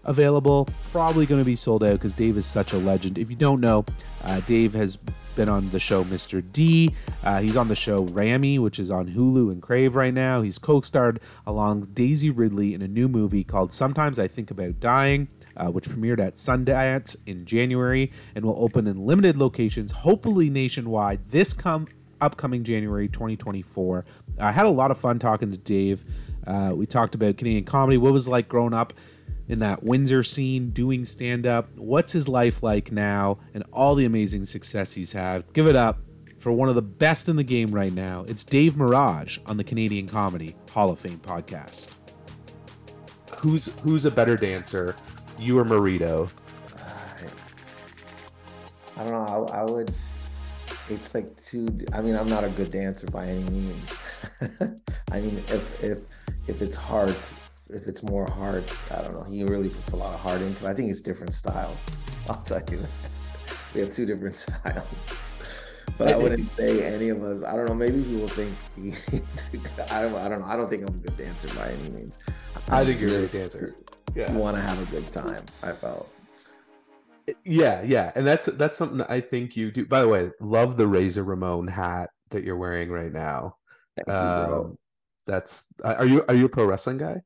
Speaker 1: available. Probably going to be sold out because Dave is such a legend. If you don't know, uh, Dave has been on the show Mr. D. Uh, he's on the show Ramy, which is on Hulu and Crave right now. He's co starred along Daisy Ridley in a new movie called Sometimes I Think About Dying. Uh, which premiered at Sundance in January and will open in limited locations, hopefully nationwide, this come upcoming January 2024. I had a lot of fun talking to Dave. Uh, we talked about Canadian comedy, what was like growing up in that Windsor scene, doing stand up, what's his life like now, and all the amazing success he's had. Give it up for one of the best in the game right now. It's Dave Merheje on the Canadian Comedy Hall of Fame podcast.
Speaker 4: Who's who's a better dancer, you or Marito?
Speaker 5: I don't know. I, I would. It's like too. I mean, I'm not a good dancer by any means. I mean, if if if it's heart, if it's more heart, I don't know. He really puts a lot of heart into. it. I think it's different styles. I'll tell you that. We have two different styles. But I wouldn't say any of us. I don't know. Maybe people think he's. I don't. I don't know. I don't think I'm a good dancer by any means.
Speaker 4: I think you're a good dancer. Yeah.
Speaker 5: Want to have a good time. I felt.
Speaker 4: Yeah, yeah, and that's that's something I think you do. By the way, love the Razor Ramon hat that you're wearing right now.
Speaker 5: You.
Speaker 4: Um,
Speaker 1: that's are you are you a pro wrestling guy?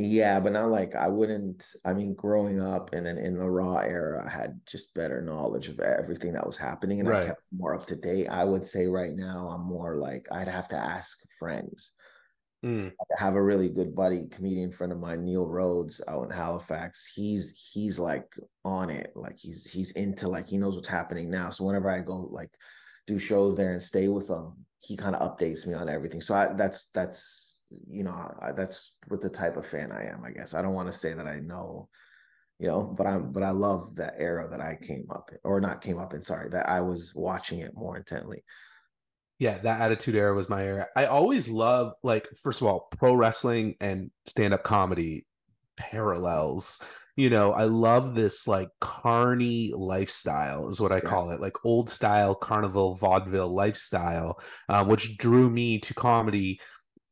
Speaker 5: Yeah, but not like I wouldn't. I mean, growing up and then in the Raw era, I had just better knowledge of everything that was happening, and
Speaker 1: Right.
Speaker 5: I kept more up to date. I would say right now, I'm more like I'd have to ask friends.
Speaker 1: Mm,
Speaker 5: I have a really good buddy, comedian friend of mine, Neil Rhodes, out in Halifax. He's he's like on it, like he's he's into like he knows what's happening now. So whenever I go like do shows there and stay with him, he kind of updates me on everything. So I that's that's you know I, that's what the type of fan I am. I guess I don't want to say that I know, you know, but I'm but I love that era that I came up in, or not came up in. Sorry, that I was watching it more intently.
Speaker 1: yeah, that attitude era was my era. I always love like first of all, pro wrestling and stand-up comedy parallels. You know, I love this like carny lifestyle is what I
Speaker 5: Yeah.
Speaker 1: call it, like old style carnival vaudeville lifestyle, um, which drew me to comedy.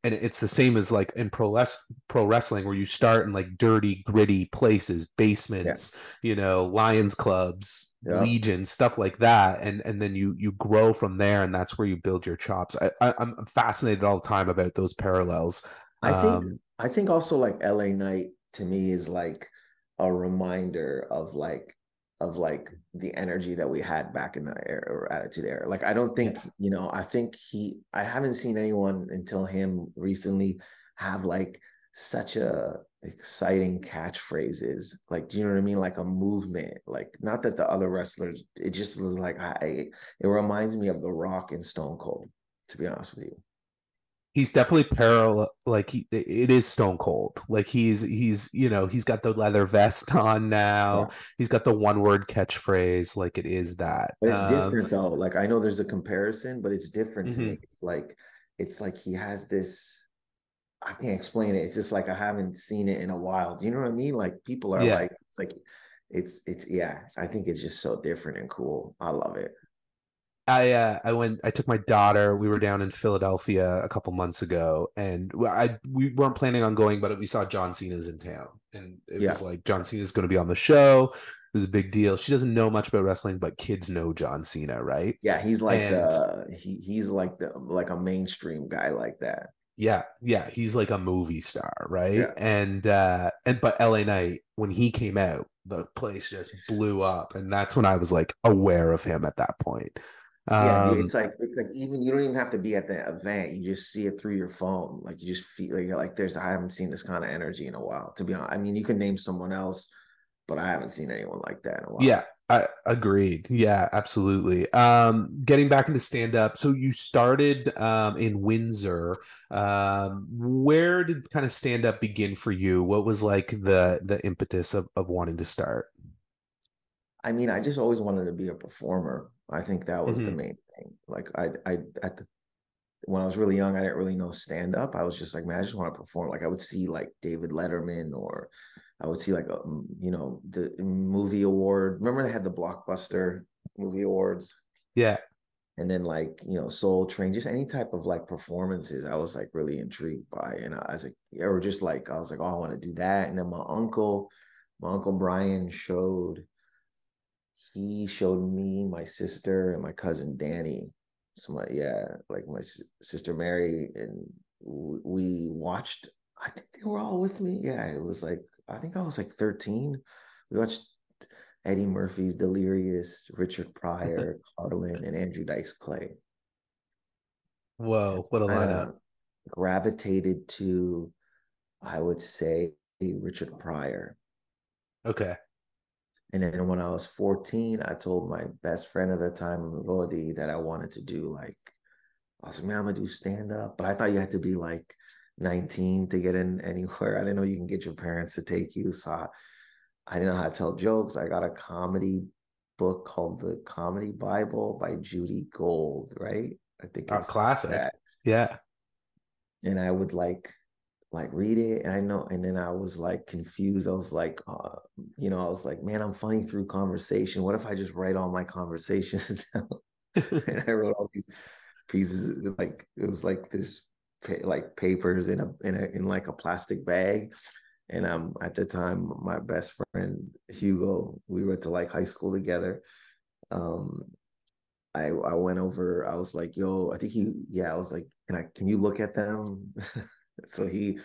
Speaker 1: And it's the same as like in pro les- pro wrestling, where you start in like dirty, gritty places, basements, you know, Lions clubs,
Speaker 5: Yeah.
Speaker 1: Legion, stuff like that, and and then you you grow from there, and that's where you build your chops. I, I I'm fascinated all the time about those parallels.
Speaker 5: I think
Speaker 1: Um,
Speaker 5: I think also like LA Knight to me is like a reminder of like of like the energy that we had back in the era or attitude era. Like I don't think, you know, I think he I haven't seen anyone until him recently have like such a exciting catchphrases. Like, do you know what I mean? Like a movement. Like not that the other wrestlers, it just was like I it reminds me of The Rock and Stone Cold, to be honest with you.
Speaker 1: He's definitely parallel like he it is stone cold like he's he's you know he's got the leather vest on now
Speaker 5: Yeah.
Speaker 1: he's got the one word catchphrase like it is that
Speaker 5: But it's
Speaker 1: Um,
Speaker 5: different though. Like I know there's a comparison, but it's different to
Speaker 1: Mhm.
Speaker 5: me. It's like it's like he has this. I can't explain it. It's just like I haven't seen it in a while. Do you know what I mean? Like people are
Speaker 1: Yeah.
Speaker 5: like, it's like, it's it's yeah. I think it's just so different and cool. I love it.
Speaker 1: I uh, I went. I took my daughter. We were down in Philadelphia a couple months ago, and I we weren't planning on going, but we saw John Cena's in town, and it
Speaker 5: Yeah.
Speaker 1: was like John Cena's going to be on the show. It was a big deal. She doesn't know much about wrestling, but kids know John Cena, right?
Speaker 5: Yeah, he's like
Speaker 1: And-
Speaker 5: the he he's like the like a mainstream guy like that.
Speaker 1: Yeah, yeah, he's like a movie star, right?
Speaker 5: Yeah.
Speaker 1: And uh and but LA Knight when he came out, the place just blew up and that's when I was like aware of him at that point.
Speaker 5: Yeah,
Speaker 1: Um
Speaker 5: it's like it's like even you don't even have to be at the event. You just see it through your phone. Like you just feel like like there's I haven't seen this kind of energy in a while. To be honest, I mean you can name someone else, but I haven't seen anyone like that in a while.
Speaker 1: yeah, I agreed. Yeah, absolutely. Um getting back into stand up. So you started um in Windsor. Um where did kind of stand up begin for you? What was like the the impetus of of wanting to start?
Speaker 5: I mean, I just always wanted to be a performer. I think that was the
Speaker 1: Mhm.
Speaker 5: main thing. Like I I at the when I was really young, I didn't really know stand up. I was just like, man, I just want to perform. Like I would see like David Letterman or I would see like um, you know the movie award. Remember they had the blockbuster movie awards
Speaker 1: Yeah.
Speaker 5: and then like you know Soul Train, just any type of like performances. I was like really intrigued by, and I was like, or just like I was like, oh, I want to do that. And then my uncle, my uncle Brian showed he showed me my sister and my cousin Danny. So my yeah, like my sister Mary and we watched. I think they were all with me. Yeah, it was like I think I was like thirteen. We watched Eddie Murphy's Delirious, Richard Pryor, Carlin, and Andrew Dice Clay.
Speaker 1: Whoa, what a lineup.
Speaker 5: Uh, gravitated to, I would say, Richard Pryor.
Speaker 1: Okay.
Speaker 5: And then when I was 14, I told my best friend at the time, Rodi, that I wanted to do like, I was like, man, I'm gonna do stand up. But I thought you had to be like 19 to get in anywhere. I didn't know you can get your parents to take you. So I, I didn't know how to tell jokes. I got a comedy book called The Comedy Bible by Judy Gold, right? I think
Speaker 1: Oh,
Speaker 5: it's
Speaker 1: classic.
Speaker 5: that.
Speaker 1: Yeah.
Speaker 5: and I would like like read it and I know and then I was like confused. I was like uh, you know, I was like, man, I'm funny through conversation. What if I just write all my conversations down? and I wrote all these pieces like it was like this like papers in a in a in like a plastic bag. And um at the time my best friend Hugo, we went to like high school together. Um I I went over. I was like, "Yo," I think he, yeah, I was like, "Can I? Can you look at them?" so he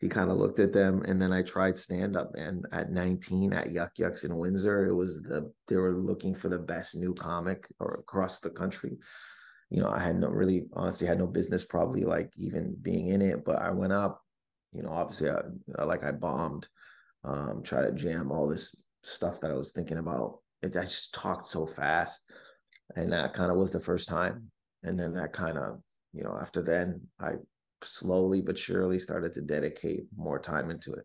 Speaker 5: he kind of looked at them, and then I tried stand up. And at 19 at Yuk Yuk's in Windsor, it was the they were looking for the best new comic or across the country. You know, I had no really honestly had no business probably like even being in it, but I went up. You know, obviously, I, like I bombed, um, try to jam all this stuff that I was thinking about. It, I just talked so fast and that kind of was the first time and then that kind of you know after then i slowly but surely started to dedicate more time into it.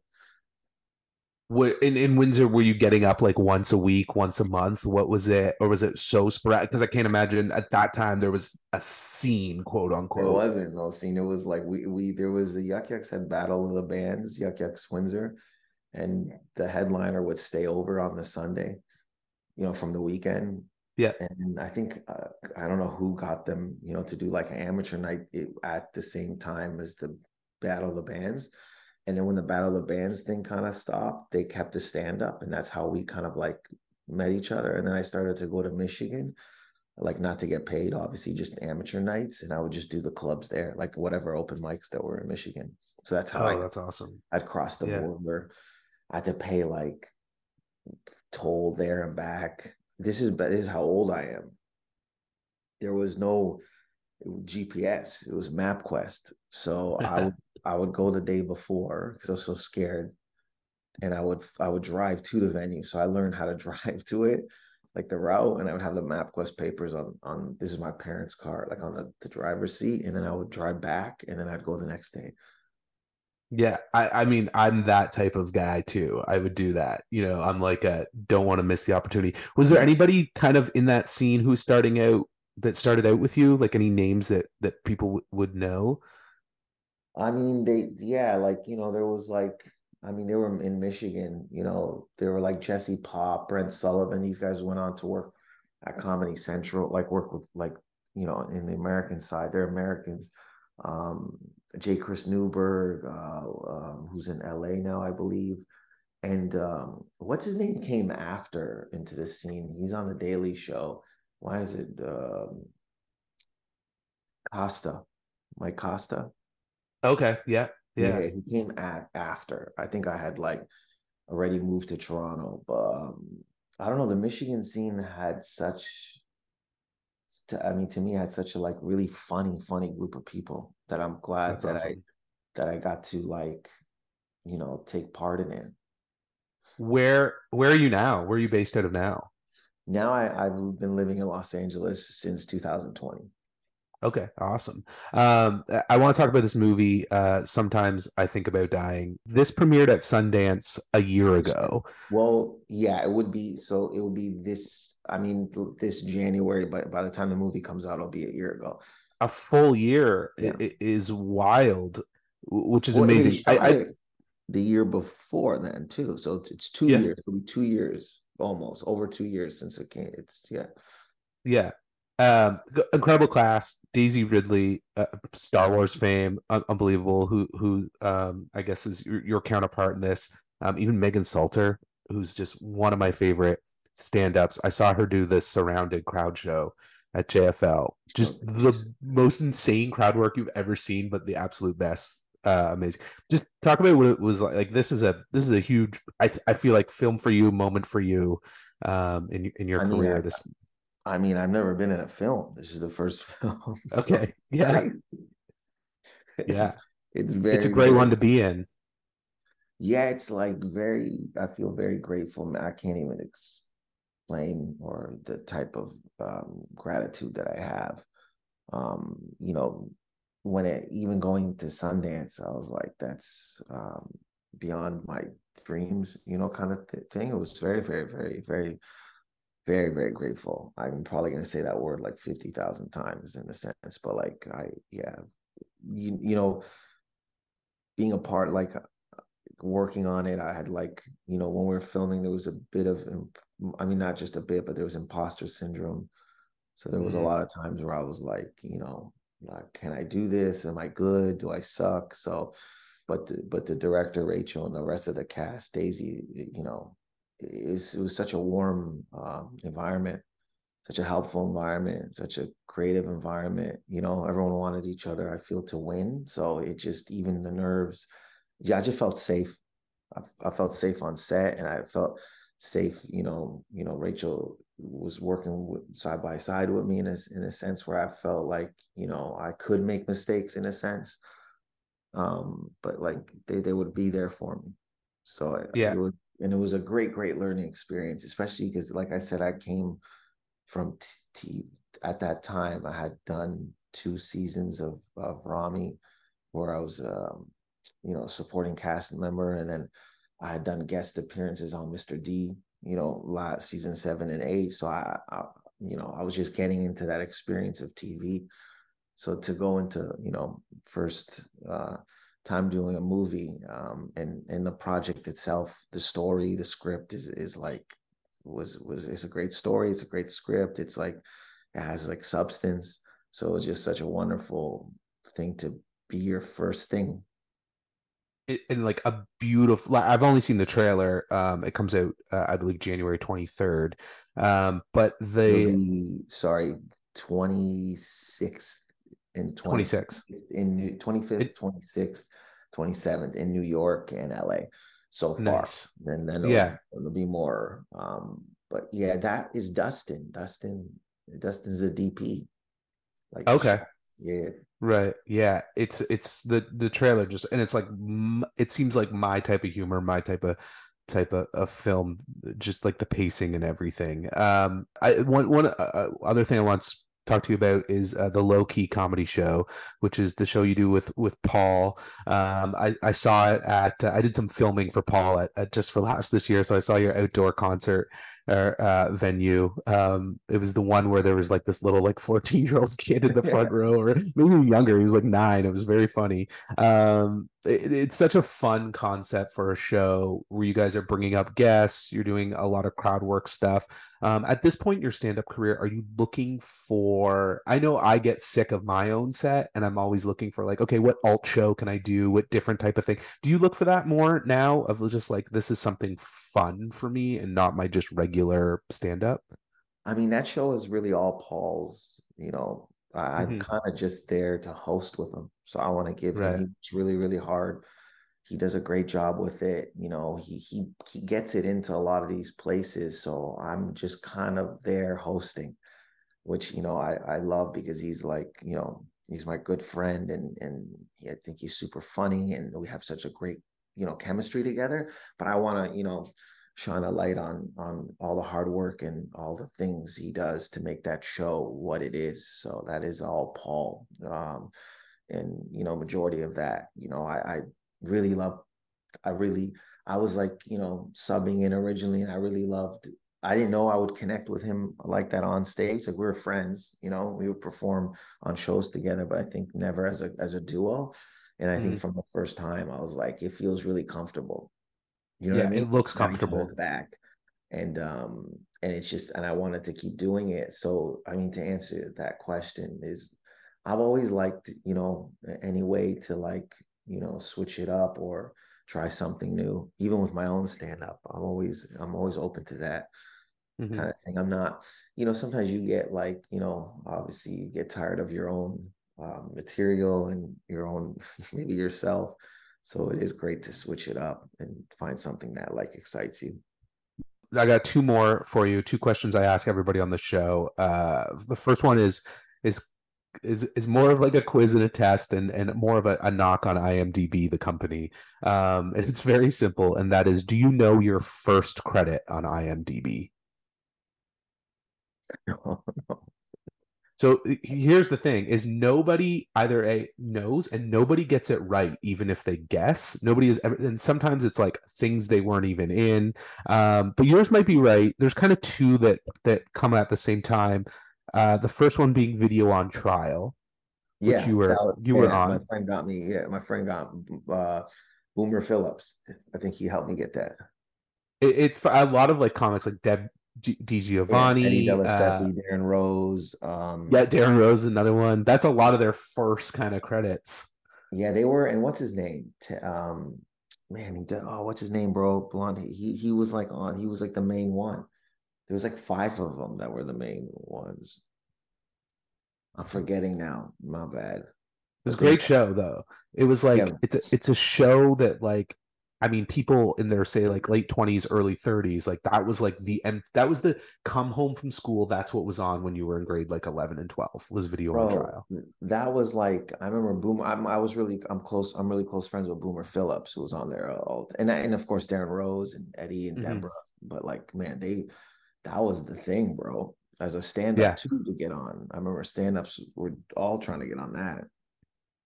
Speaker 1: What in, in windsor were you getting up like once a week once a month? What was it or was it so sporadic because i can't imagine at that time there was a scene quote unquote.
Speaker 5: it wasn't no scene. It was like we we there was the yuk yuks had battle of the bands yuk yuks windsor and the headliner would stay over on the sunday you know from the weekend
Speaker 1: yeah.
Speaker 5: And I think, uh, I don't know who got them, you know, to do like an amateur night at the same time as the Battle of the Bands. And then when the Battle of the Bands thing kind of stopped, they kept the stand up. And that's how we kind of like met each other. And then I started to go to Michigan, like not to get paid, obviously, just amateur nights. And I would just do the clubs there, like whatever open mics that were in Michigan. So that's how
Speaker 1: oh,
Speaker 5: I,
Speaker 1: that's awesome.
Speaker 5: I'd cross the yeah. border. I had to pay like toll there and back this is this is how old I am. There was no GPS. It was MapQuest. So I would I would go the day before because I was so scared, and I would I would drive to the venue. So I learned how to drive to it, like the route, and I would have the MapQuest papers on on this is my parents' car, like on the, the driver's seat, and then I would drive back, and then I'd go the next day.
Speaker 1: Yeah, I, I mean, I'm that type of guy too. I would do that. You know, I'm like a don't want to miss the opportunity. Was there anybody kind of in that scene who's starting out that started out with you? Like any names that that people w- would know?
Speaker 5: I mean, they yeah, like you know, there was like I mean, they were in Michigan. You know, they were like Jesse Pop, Brent Sullivan. These guys went on to work at Comedy Central, like work with like you know in the American side. They're Americans. Um, J. Chris Newberg, uh, um, who's in LA now, I believe. And um, what's his name came after into this scene? He's on the Daily Show. Why is it um, Kosta? Mike Kosta.
Speaker 1: Okay. Yeah. Yeah.
Speaker 5: yeah he came at after. I think I had like already moved to Toronto, but um, I don't know. The Michigan scene had such to, I mean, to me, I had such a like really funny, funny group of people that I'm glad That's that awesome. I that I got to like, you know, take part in it.
Speaker 1: Where where are you now? Where are you based out of now?
Speaker 5: Now I, I've been living in Los Angeles since 2020.
Speaker 1: Okay, awesome. Um, I want to talk about this movie. Uh, sometimes I think about dying. This premiered at Sundance a year ago.
Speaker 5: Well, yeah, it would be. So it would be this I mean, this January, but by the time the movie comes out, it'll be a year ago.
Speaker 1: A full year yeah. is wild, which is well, amazing. I, I,
Speaker 5: the year before then too, so it's, it's two yeah. years. It'll be two years almost over two years since it came. It's yeah,
Speaker 1: yeah. Um, incredible class. Daisy Ridley, uh, Star Wars fame, un- unbelievable. Who who um, I guess is your, your counterpart in this. Um, even Megan Stalter, who's just one of my favorite stand-ups. I saw her do the surrounded crowd show at JFL. Just the most insane crowd work you've ever seen, but the absolute best. Uh, amazing. Just talk about what it was like. Like this is a this is a huge. I I feel like film for you, moment for you, um, in in your I career. Mean, this.
Speaker 5: I mean, I've never been in a film. This is the first film.
Speaker 1: Okay. So yeah. yeah.
Speaker 5: It's, it's very.
Speaker 1: It's a great very, one to be in.
Speaker 5: Yeah, it's like very. I feel very grateful. I can't even ex- explain or the type of um, gratitude that I have. Um, you know, when it even going to Sundance, I was like, that's um, beyond my dreams, you know, kind of th- thing. It was very, very, very, very, very, very grateful. I'm probably going to say that word like 50,000 times in a sense, but like, I, yeah, you, you know, being a part, like working on it, I had like, you know, when we were filming, there was a bit of I mean, not just a bit, but there was imposter syndrome. So there was mm-hmm. a lot of times where I was like, you know, like, can I do this? Am I good? Do I suck? So, but the, but the director Rachel and the rest of the cast, Daisy, you know, it was, it was such a warm um, environment such a helpful environment, such a creative environment. You know, everyone wanted each other. I feel to win, so it just even the nerves. Yeah, I just felt safe. I, I felt safe on set, and I felt safe. You know, you know, Rachel was working with, side by side with me in a in a sense where I felt like you know I could make mistakes in a sense, um, but like they they would be there for me. So
Speaker 1: yeah,
Speaker 5: it was, and it was a great great learning experience, especially because like I said, I came from t-, t at that time I had done two seasons of of Ramy, where I was um, you know supporting cast member, and then I had done guest appearances on Mr. D you know, last season seven and eight. So I, I, you know, I was just getting into that experience of TV. So to go into, you know, first uh, time doing a movie, um, and and the project itself, the story, the script is is like was was it's a great story. It's a great script. It's like it has like substance. So it was just such a wonderful thing to be your first thing
Speaker 1: in like a beautiful i've only seen the trailer um it comes out uh, i believe january 23rd um but the
Speaker 5: sorry 26th and
Speaker 1: 26
Speaker 5: in 25th 26th 27th in new york and la so far. Nice. and then it'll, yeah. it'll be more um but yeah that is dustin. Dustin dustin's a dp
Speaker 1: like okay.
Speaker 5: yeah
Speaker 1: Right. Yeah. It's it's the the trailer just and it's like it seems like my type of humor, my type of type of, of film, just like the pacing and everything. Um, I one one uh, uh other thing I want to talk to you about is uh, the low key comedy show, which is the show you do with with Paul. Um, I I saw it at uh, I did some filming for Paul at, at Just for Laughs this year, so I saw your outdoor concert uh, venue. Um, it was the one where there was like this little like 14 year old kid in the front row, or maybe younger. He was like nine. It was very funny. Um, it, it's such a fun concept for a show where you guys are bringing up guests. You're doing a lot of crowd work stuff. Um, at this point in your stand up career, are you looking for? I know I get sick of my own set, and I'm always looking for like, okay, what alt show can I do? What different type of thing? Do you look for that more now? Of just like this is something fun for me and not my just regular stand up?
Speaker 5: I mean, that show is really all Paul's, you know, I, am mm-hmm. kind of just there to host with him. So I want to give right. him, it's really, really hard. He does a great job with it. You know, he, he, he gets it into a lot of these places. So I'm just kind of there hosting, which, you know, I, I love because he's like, you know, he's my good friend and, and I think he's super funny and we have such a great you know chemistry together but i want to you know shine a light on on all the hard work and all the things he does to make that show what it is so that is all paul um and you know majority of that you know i i really love i really i was like you know subbing in originally and i really loved I didn't know I would connect with him like that on stage. Like we were friends, you know, we would perform on shows together, but I think never as a as a duo. And I mm-hmm. think from the first time, I was like, it feels really comfortable.
Speaker 1: You know, yeah, I mean? it looks comfortable
Speaker 5: back, and um, and it's just, and I wanted to keep doing it. So, I mean, to answer that question is, I've always liked, you know, any way to like, you know, switch it up or try something new. Even with my own stand up, I'm always, I'm always open to that. Mm-hmm. kind of thing. I'm not, you know, sometimes you get like, you know, obviously you get tired of your own um, material and your own maybe yourself. So it is great to switch it up and find something that like excites you.
Speaker 1: I got two more for you two questions i ask everybody on the show. Uh, the first one is is is is more of like a quiz and a test and and more of a, a knock on imdb the company. Um and it's very simple and that is do you know your first credit on imdb no, no. So here's the thing: is nobody either a knows and nobody gets it right, even if they guess. Nobody is ever, and sometimes it's like things they weren't even in. Um, but yours might be right. There's kind of two that that come at the same time. Uh, the first one being video on trial.
Speaker 5: Yeah,
Speaker 1: you were was, you yeah, were on.
Speaker 5: My friend got me. Yeah, my friend got uh, Boomer Phillips. I think he helped me get that.
Speaker 1: It, it's a lot of like comics, like Deb Di Giovanni,
Speaker 5: yeah, uh, Darren Rose. Um,
Speaker 1: yeah, Darren Rose, another one. That's a lot of their first kind of credits.
Speaker 5: Yeah, they were. And what's his name? Um, man, he did. Oh, what's his name, bro? Blonde. He he was like on. He was like the main one. there was like five of them that were the main ones. I'm forgetting now. My bad.
Speaker 1: It was a great show though. It was like
Speaker 5: Yeah.
Speaker 1: it's a it's a show that like I mean people in their say like late 20s, early 30s, like that was like the end that was the come home from school. That's what was on when you were in grade like 11 and 12 was video on trial.
Speaker 5: that was like I remember Boomer. I'm, I was really I'm close. I'm really close friends with Boomer Phillips, who was on there all, and and of course Darren Rose and Eddie and
Speaker 1: Mhm.
Speaker 5: Deborah. But like, man, they that was the thing, bro. As a stand up
Speaker 1: Yeah.
Speaker 5: too to get on. I remember stand ups were all trying to get on that.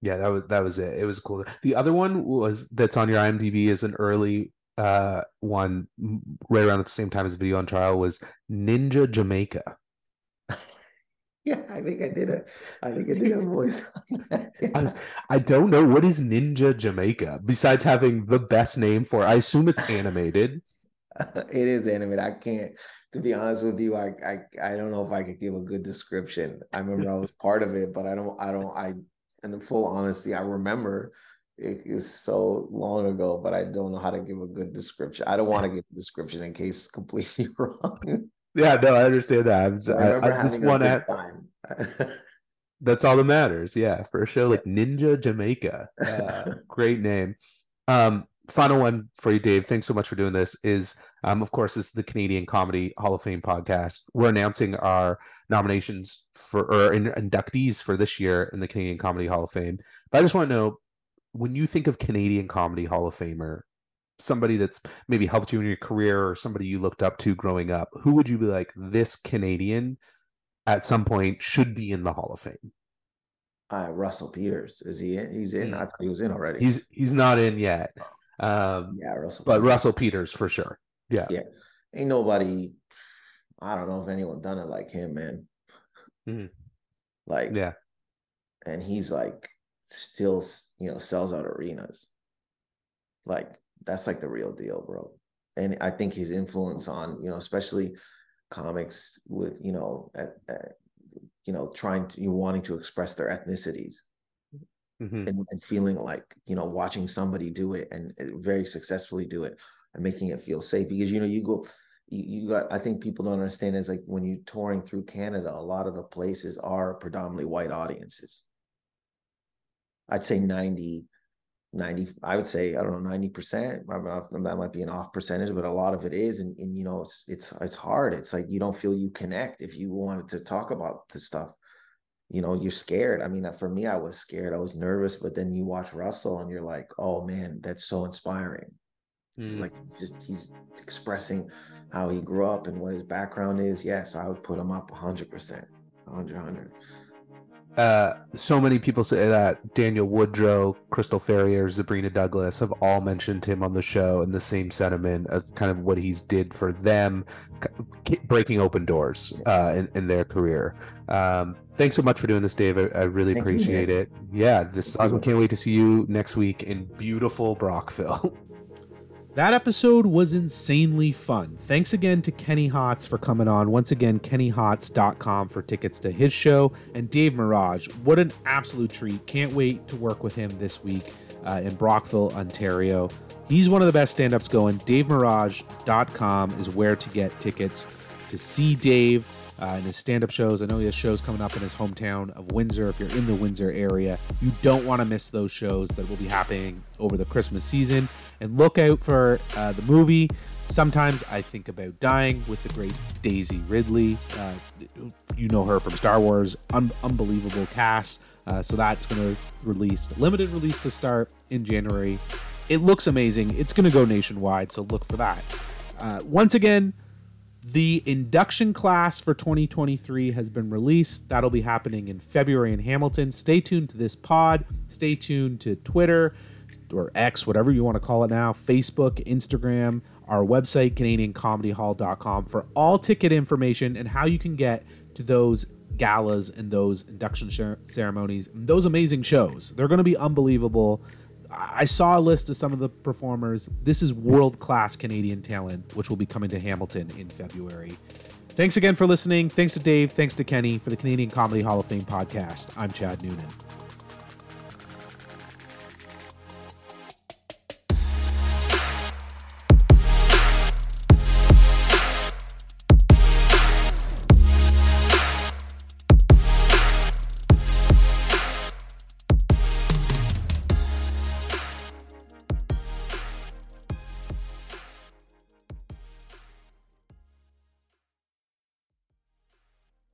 Speaker 1: Yeah, that was that was it. It was cool. The other one was that's on your IMDb is an early uh one right around the same time as video on trial was Ninja Jamaica.
Speaker 5: Yeah, I think I did a I think I did a voice that.
Speaker 1: I was- I don't know what is Ninja Jamaica besides having the best name for. I assume it's animated.
Speaker 5: it is animated. I can't, to be honest with you, I, I I don't know if I could give a good description. I remember I was part of it, but I don't I don't I in full honesty, I remember it is so long ago, but I don't know how to give a good description. I don't want to give a description in case it's completely wrong.
Speaker 1: Yeah, no, I understand that. I'm,
Speaker 5: I
Speaker 1: I, I just want to.
Speaker 5: time.
Speaker 1: That's all that matters. Yeah, for a show like Ninja Jamaica. Uh, great name. Um, final one for you, Dave. Thanks so much for doing this. Is um, of course, this is the Canadian Comedy Hall of Fame podcast. We're announcing our nominations for or in, inductees for this year in the Canadian Comedy Hall of Fame. But I just want to know when you think of Canadian Comedy Hall of Famer, somebody that's maybe helped you in your career or somebody you looked up to growing up, who would you be like, this Canadian at some point should be in the Hall of Fame?
Speaker 5: uh, Russell Peters is he in? He's in. I thought he was in already.
Speaker 1: He's he's not in yet. Um,
Speaker 5: yeah, Russell.
Speaker 1: but
Speaker 5: Peters.
Speaker 1: Russell Peters for sure. Yeah.
Speaker 5: Yeah. ain't nobody. I don't know if anyone done it like him, man.
Speaker 1: Mhm.
Speaker 5: Like
Speaker 1: Yeah.
Speaker 5: and he's like still you know sells out arenas like that's like the real deal bro and i think his influence on you know especially comics with you know at, at, you know trying to you wanting to express their ethnicities
Speaker 1: Mhm.
Speaker 5: and, and feeling like you know watching somebody do it and very successfully do it and making it feel safe because you know you go you, got i think people don't understand is like when you're touring through canada a lot of the places are predominantly white audiences. I'd say 90 90 i would say i don't know 90 percent that might be an off percentage but a lot of it is and, and you know it's it's it's hard. It's like you don't feel you connect if you wanted to talk about the stuff. You know you're scared. I mean for me i was scared. I was nervous but then you watch russell and you're like oh man that's so inspiring. It's
Speaker 1: Mm.
Speaker 5: like he's just he's expressing how he grew up and what his background is yeah so i would put him up 100% 100 100
Speaker 1: uh, so many people say that Daniel Woodrow, Crystal Ferrier, Sabrina Douglas have all mentioned him on the show and the same sentiment of kind of what he's did for them, breaking open doors uh, in, in their career. Um, thanks so much for doing this, Dave. I, I really
Speaker 5: Thank
Speaker 1: appreciate
Speaker 5: man.
Speaker 1: it. Yeah, this is awesome. Can't wait to see you next week in beautiful Brockville.
Speaker 6: That episode was insanely fun. Thanks again to Kenny Hotz for coming on. Once again, kennyhotz.com for tickets to his show. And Dave Merheje, what an absolute treat. Can't wait to work with him this week uh, in Brockville, Ontario. He's one of the best stand ups going. DaveMerheje.com is where to get tickets to see Dave uh, and his stand up shows. I know he has shows coming up in his hometown of Windsor. If you're in the Windsor area, you don't want to miss those shows that will be happening over the Christmas season. And look out for uh, the movie. Sometimes I think about dying with the great Daisy Ridley. Uh, you know her from Star Wars, Un- unbelievable cast. Uh, so that's going to release limited release to start in January. It looks amazing. It's going to go nationwide, so look for that. Uh, once again, the induction class for 2023 has been released. That'll be happening in February in Hamilton. Stay tuned to this pod. Stay tuned to Twitter or X, whatever you want to call it now, Facebook, Instagram, our website, CanadianComedyHall.com, for all ticket information and how you can get to those galas and those induction ceremonies and those amazing shows. They're going to be unbelievable. I saw a list of some of the performers. This is world class Canadian talent, which will be coming to Hamilton in February. Thanks again for listening. Thanks to Dave. Thanks to Kenny for the Canadian Comedy Hall of Fame podcast. I'm Chad Noonan.